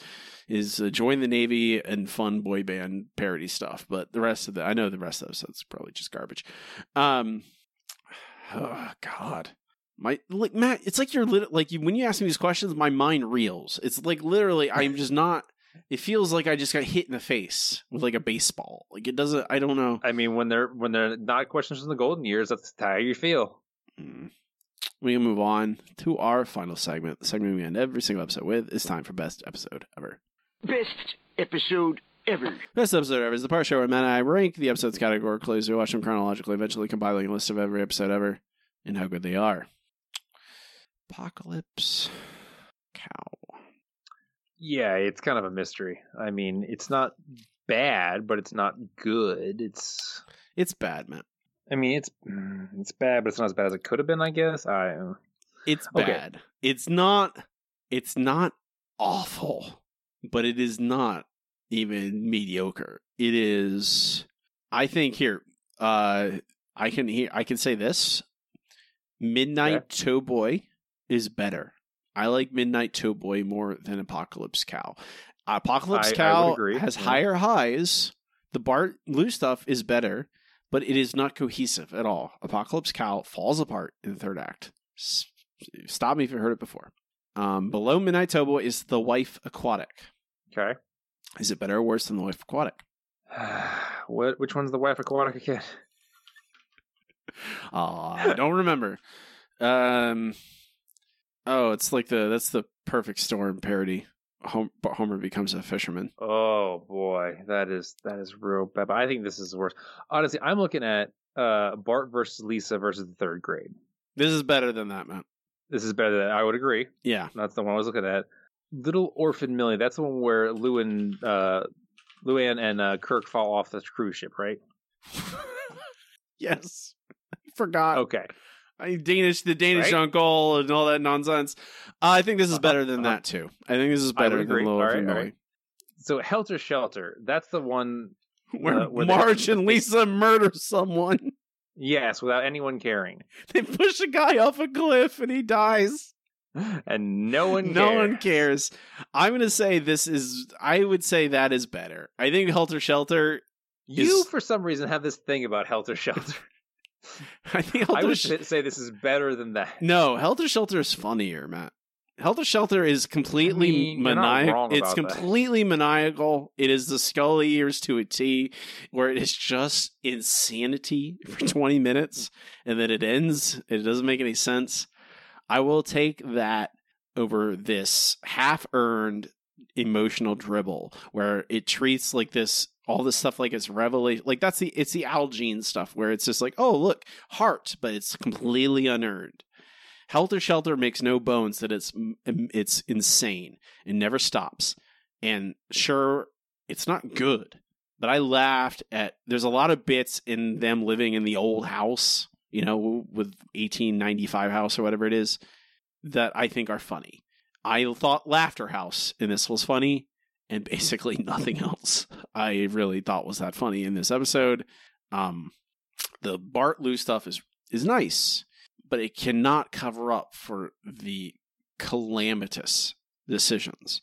is uh, join the Navy and fun boy band parody stuff. But the rest of the I know the rest of those that's probably just garbage. Um, oh God. My like Matt, it's like you're lit- like you, when you ask me these questions, my mind reels. It's like literally, I'm just not. It feels like I just got hit in the face with like a baseball. Like it doesn't. I don't know. I mean, when they're when they're not questions from the golden years, that's how you feel. Mm. We can move on to our final segment. The segment we end every single episode with. is time for best episode ever. Best episode ever. Best episode ever is the part show where Matt and I rank the episodes categorically as we watch them chronologically, eventually compiling a list of every episode ever and how good they are. Apocalypse Cow. Yeah, it's kind of a mystery. I mean, it's not bad, but it's not good. It's It's bad, man. I mean, it's mm, it's bad, but it's not as bad as it could have been. I guess. I It's Okay. bad. It's not it's not awful, but it is not even mediocre. It is I think here uh I can hear I can say this. Midnight Towboy is better. I like Midnight Towboy more than Apocalypse Cow. Apocalypse I- I Cow agree, has yeah. higher highs. The Bart Lou stuff is better, but it is not cohesive at all. Apocalypse Cow falls apart in the third act. Stop me if you heard it before. Um, below Midnight Towboy is The Wife Aquatic. Okay. Is it better or worse than The Wife Aquatic? what? Which one's the wife aquatic again? Oh, I don't remember. Um, oh, it's like the that's the perfect storm parody. Hom- Homer becomes a fisherman. Oh boy, that is that is real bad. But I think this is worse. Honestly, I'm looking at uh Bart versus Lisa versus the third grade. This is better than that, man. This is better than I would agree. Yeah, That's the one I was looking at. Little Orphan Millie. That's the one where Lou and uh, Luann and uh, Kirk fall off the cruise ship, right? yes. I forgot. Okay. I, Danish, the Danish Right? uncle, and all that nonsense. Uh, I think this is better than that too. I think this is better than. Little right, right. So Helter Shelter. That's the one Where uh, where Marge and Lisa murder someone. Yes, without anyone caring, They push a guy off a cliff and he dies. and no one. No one cares. I'm going to say this is, I would say that is better. I think Helter Shelter You, is- for some reason, have this thing about Helter Shelter. I think I would Sh- say- this is better than that. No, Helter Shelter is funnier, Matt. Helter Shelter is completely mean, not wrong maniacal. It's about that. completely maniacal. It is the Scully years to a T, where it is just insanity for 20 minutes, and then it ends. It doesn't make any sense. I will take that over this half-earned emotional dribble, where it treats like this all this stuff like it's revelation. Like that's the it's the Al Jean stuff, where it's just like, oh look, heart, but it's completely unearned. Helter Shelter makes no bones that it's it's insane and never stops. And sure, it's not good, but I laughed at. There's a lot of bits in them living in the old house, you know, with 1895 house or whatever it is, that I think are funny. I thought Laughter House in this was funny, and basically nothing else. I really thought was that funny in this episode. Um, the Bart Lou stuff is is nice, but it cannot cover up for the calamitous decisions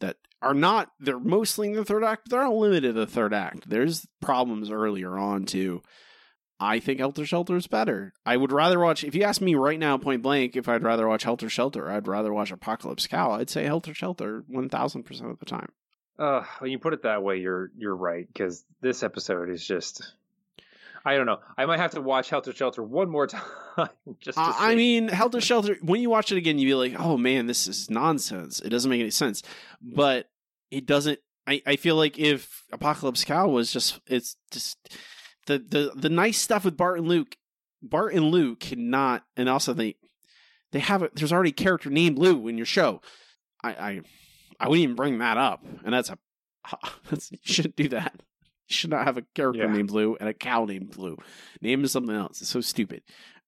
that are not. They're mostly in the third act. But they're not limited to the third act. There's problems earlier on too. I think Helter Shelter is better. I would rather watch. If you ask me right now, point blank, if I'd rather watch Helter Shelter, I'd rather watch Apocalypse Cow. I'd say Helter Shelter one thousand percent of the time. Uh, when you put it that way, you're you're right because this episode is just. I don't know. I might have to watch Helter Shelter one more time just to Uh, I mean, Helter Shelter. When you watch it again, you'd be like, "Oh man, this is nonsense. It doesn't make any sense." But it doesn't. I, I feel like if Apocalypse Cow was just, it's just the the the nice stuff with Bart and Luke. Bart and Luke cannot, and also they they have a, there's already a character named Lou in your show. I I, I wouldn't even bring that up, and that's a that's, you shouldn't do that. You should not have a character Yeah. named Lou and a cow named Lou. Name is something else. It's so stupid.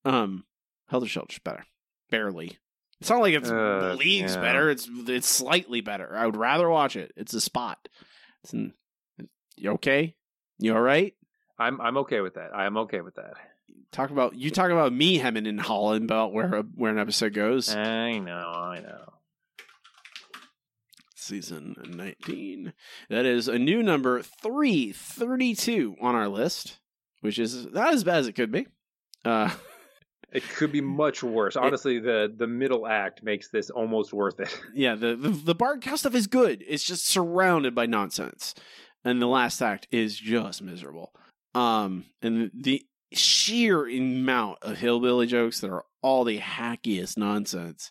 Um, Helter Skelter's better, barely. It's not like it's Uh, leagues yeah. better. It's it's slightly better. I would rather watch it. It's a spot. It's in, you okay? You all right? I'm I'm okay with that. I am okay with that. Talk about you talk about me hemming and hawing about where where an episode goes. I know, I know. Season nineteen. That is a new number three thirty two on our list, which is not as bad as it could be. Uh, It could be much worse. Honestly, the the middle act makes this almost worth it. yeah, the the, the Cow stuff is good. It's just surrounded by nonsense, and the last act is just miserable. Um, and the sheer amount of hillbilly jokes that are all the hackiest nonsense,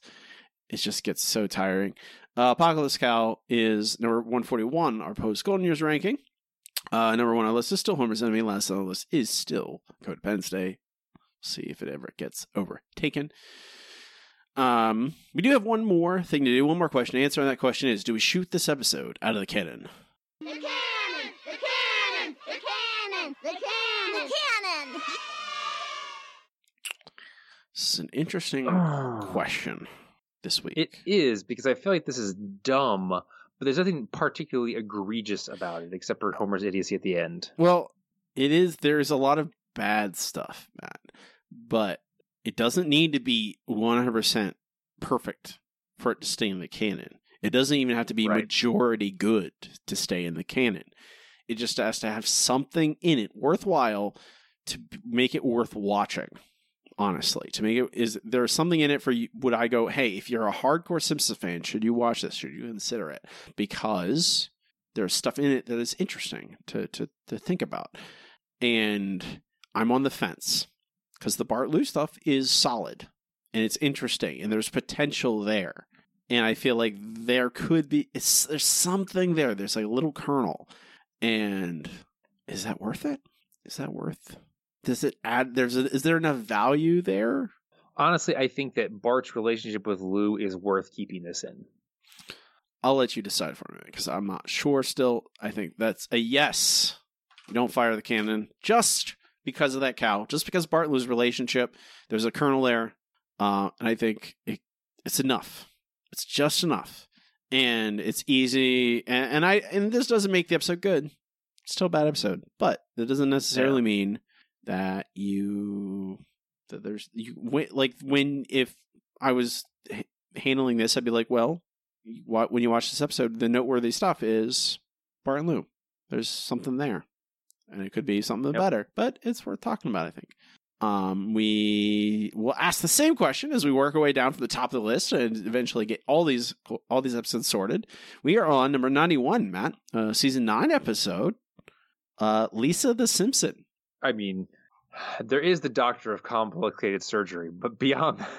it just gets so tiring. Uh, Apocalypse Cow is number one forty one, our post Golden Years ranking. Uh, number one on our list is still Homer's Enemy. Last on the list is still Co-Dependents' Day. See if it ever gets overtaken. Um, we do have one more thing to do, one more question. The answer on that question is: Do we shoot this episode out of the cannon? The cannon! The cannon! The cannon! The cannon! The cannon! This is an interesting question this week. It is because I feel like this is dumb, but there's nothing particularly egregious about it except for Homer's idiocy at the end. Well, it is. There's a lot of bad stuff, Matt, but it doesn't need to be 100% perfect for it to stay in the canon. It doesn't even have to be Right. majority good to stay in the canon. It just has to have something in it worthwhile to make it worth watching. Honestly, to me is there something in it for you? Would I go, hey, if you're a hardcore Simpsons fan, should you watch this? Should you consider it? Because there's stuff in it that is interesting to to to think about, and I'm on the fence because the Bart Lou stuff is solid and it's interesting and there's potential there, and I feel like there could be there's something there. There's like a little kernel, and is that worth it? Is that worth? Does it add? There's a, is there enough value there? Honestly, I think that Bart's relationship with Lou is worth keeping this in. I'll let you decide for a minute because I'm not sure still. I think that's a yes. You don't fire the cannon just because of that cow, just because Bart and Lou's relationship. There's a kernel there, uh, and I think it, it's enough. It's just enough, and it's easy. And, and I and this doesn't make the episode good. It's still a bad episode, but that doesn't necessarily mean that you that there's you when, like when if I was h- handling this, I'd be like, well, wa- when you watch this episode, the noteworthy stuff is Bart and Lou. There's something there, and it could be something Yep. better, but it's worth talking about. I think. Um, we will ask the same question as we work our way down from the top of the list and eventually get all these all these episodes sorted. We are on number ninety one, Matt, uh, season nine episode. Uh, Lisa the Simpson. I mean, there is the doctor of complicated surgery, but beyond that,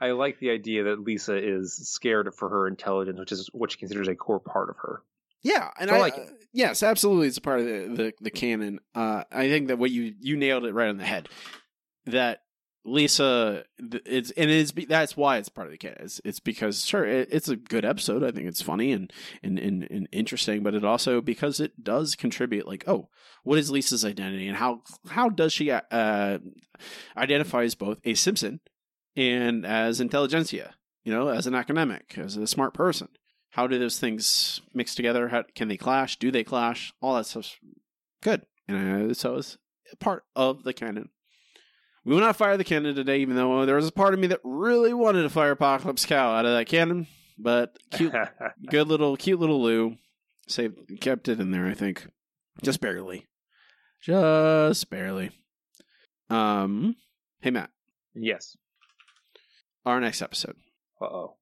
I like the idea that Lisa is scared for her intelligence, which is what she considers a core part of her. Yeah, and So I I, like it. uh, yes, absolutely, it's a part of the the, the canon. Uh, I think that what you you nailed it right on the head. That Lisa, it's and it's that's why it's part of the canon. It's, because sure, it, it's a good episode. I think it's funny and, and and and interesting, but it also because it does contribute. Like, oh, what is Lisa's identity, and how how does she uh, identify as both a Simpson and as intelligentsia? You know, as an academic, as a smart person How do those things mix together? How can they clash? Do they clash? All that stuff's good, and uh, so it's part of the canon. We will not fire the cannon today, even though there was a part of me that really wanted to fire Apocalypse Cow out of that cannon. But cute, good little, cute little Lou saved, kept it in there. I think, just barely, just barely. Um, hey Matt. Yes. Our next episode. Uh oh.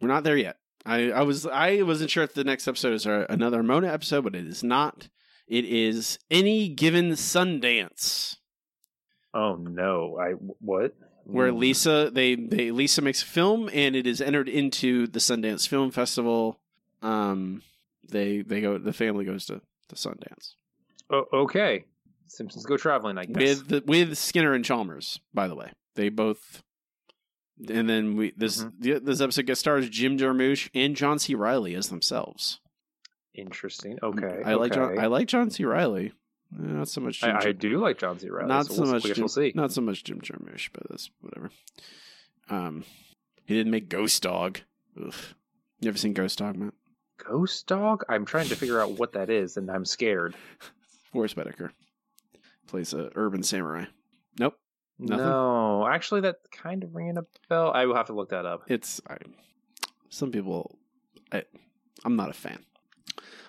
We're not there yet. I, I was I wasn't sure if the next episode is another Mona episode, but it is not. It is any given Sundance. Oh no! I what? Where Mm. Lisa they, they Lisa makes a film and it is entered into the Sundance Film Festival. Um, they they go the family goes to the Sundance Oh, okay. Simpsons go traveling. I guess. with the, with Skinner and Chalmers. By the way, they both. And then we this Mm-hmm. the, this episode gets stars Jim Jarmusch and John C. Reilly as themselves. Interesting. Okay. I like John. okay. I like John C. Reilly. Eh, Not so much. Jim I, I do like John C. Reilly. not so so we'll, much. Jim, see. Not so much Jim Jarmusch, but that's whatever. Um, he didn't make Ghost Dog. Oof. You ever seen Ghost Dog, Matt? Ghost Dog. I'm trying to figure out what that is, and I'm scared. Forest Whitaker plays a urban samurai. Nope. Nothing? No, actually, that kind of ringing a bell. I will have to look that up. It's I, some people. I, I'm not a fan.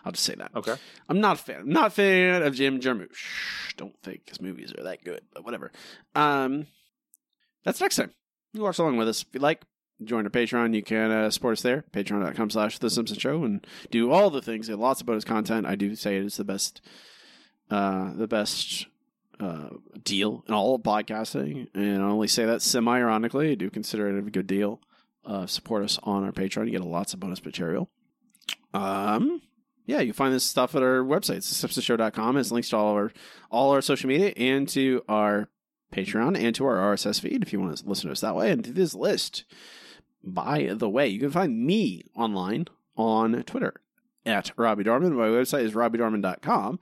I'll just say that. Okay. I'm not a fan. I'm not a fan of Jim Jarmusch. Don't think his movies are that good, but whatever. Um, that's next time. You watch along with us if you like. Join our Patreon. You can uh, support us there. Patreon.com slash The Simpsons Show and do all the things. Get lots of bonus content. I do say it is the best, uh, the best uh, deal in all of podcasting. And I only say that semi ironically. I do consider it a good deal. Uh, support us on our Patreon. You get lots of bonus material. Um, yeah, you find this stuff at our website, simpsonshow.com. It's links to all our all our social media and to our Patreon and to our RSS feed if you want to listen to us that way. And to this list, by the way, you can find me online on Twitter at Robbie Dorman. My website is robbiedorman.com.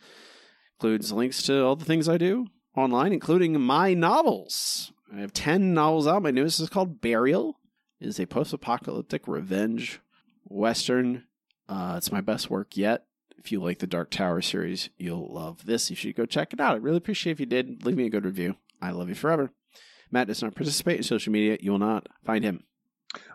Includes links to all the things I do online, including my novels. I have 10 novels out. My newest is called Burial. It is a post-apocalyptic revenge western. Uh, it's my best work yet. If you like the Dark Tower series, you'll love this. You should go check it out. I really appreciate if you did. Leave me a good review. I love you forever. Matt does not participate in social media. You will not find him.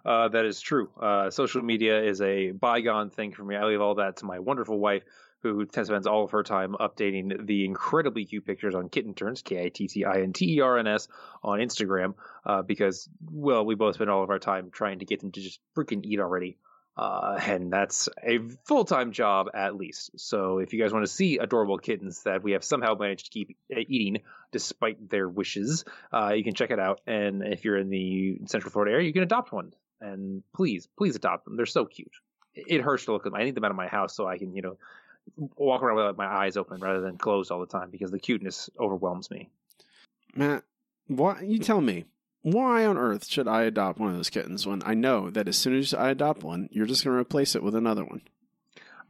Uh, that is true. Uh, social media is a bygone thing for me. I leave all that to my wonderful wife, who spends all of her time updating the incredibly cute pictures on Kitten Turns, K I T T I N T E R N S, on Instagram, uh, because, well, we both spend all of our time trying to get them to just freaking eat already. Uh, and that's a full time job at least. So if you guys want to see adorable kittens that we have somehow managed to keep uh, eating despite their wishes, uh, you can check it out. And if you're in the Central Florida area, you can adopt one. And please, please adopt them. They're so cute. It hurts to look at them. I need them out of my house so I can, you know, walk around with my eyes open rather than closed all the time because the cuteness overwhelms me. Matt, why you tell me why on earth should I adopt one of those kittens when I know that as soon as I adopt one, you're just going to replace it with another one?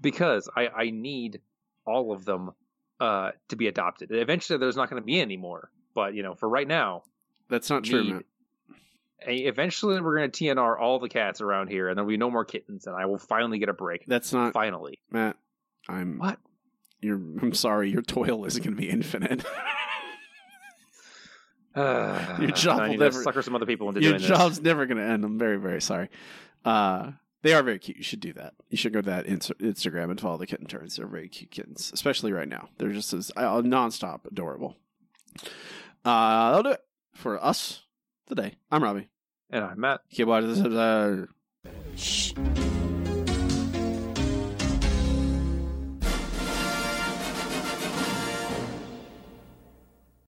Because I, I need all of them uh, to be adopted. Eventually, there's not going to be any more. But, you know, for right now, That's not true, eventually we're going to TNR all the cats around here and there'll be no more kittens and I will finally get a break. That's not finally. Matt. I'm what? You're. I'm sorry. Your toil isn't going to be infinite. your job will need to never sucker some other people into your doing this. job's never going to end. I'm very, very sorry. Uh, they are very cute. You should do that. You should go to that Instagram and follow the kitten turns. They're very cute kittens, especially right now. They're just as uh, nonstop adorable. Uh, that'll do it for us today. I'm Robbie. And I'm Matt. Keep watching this episode.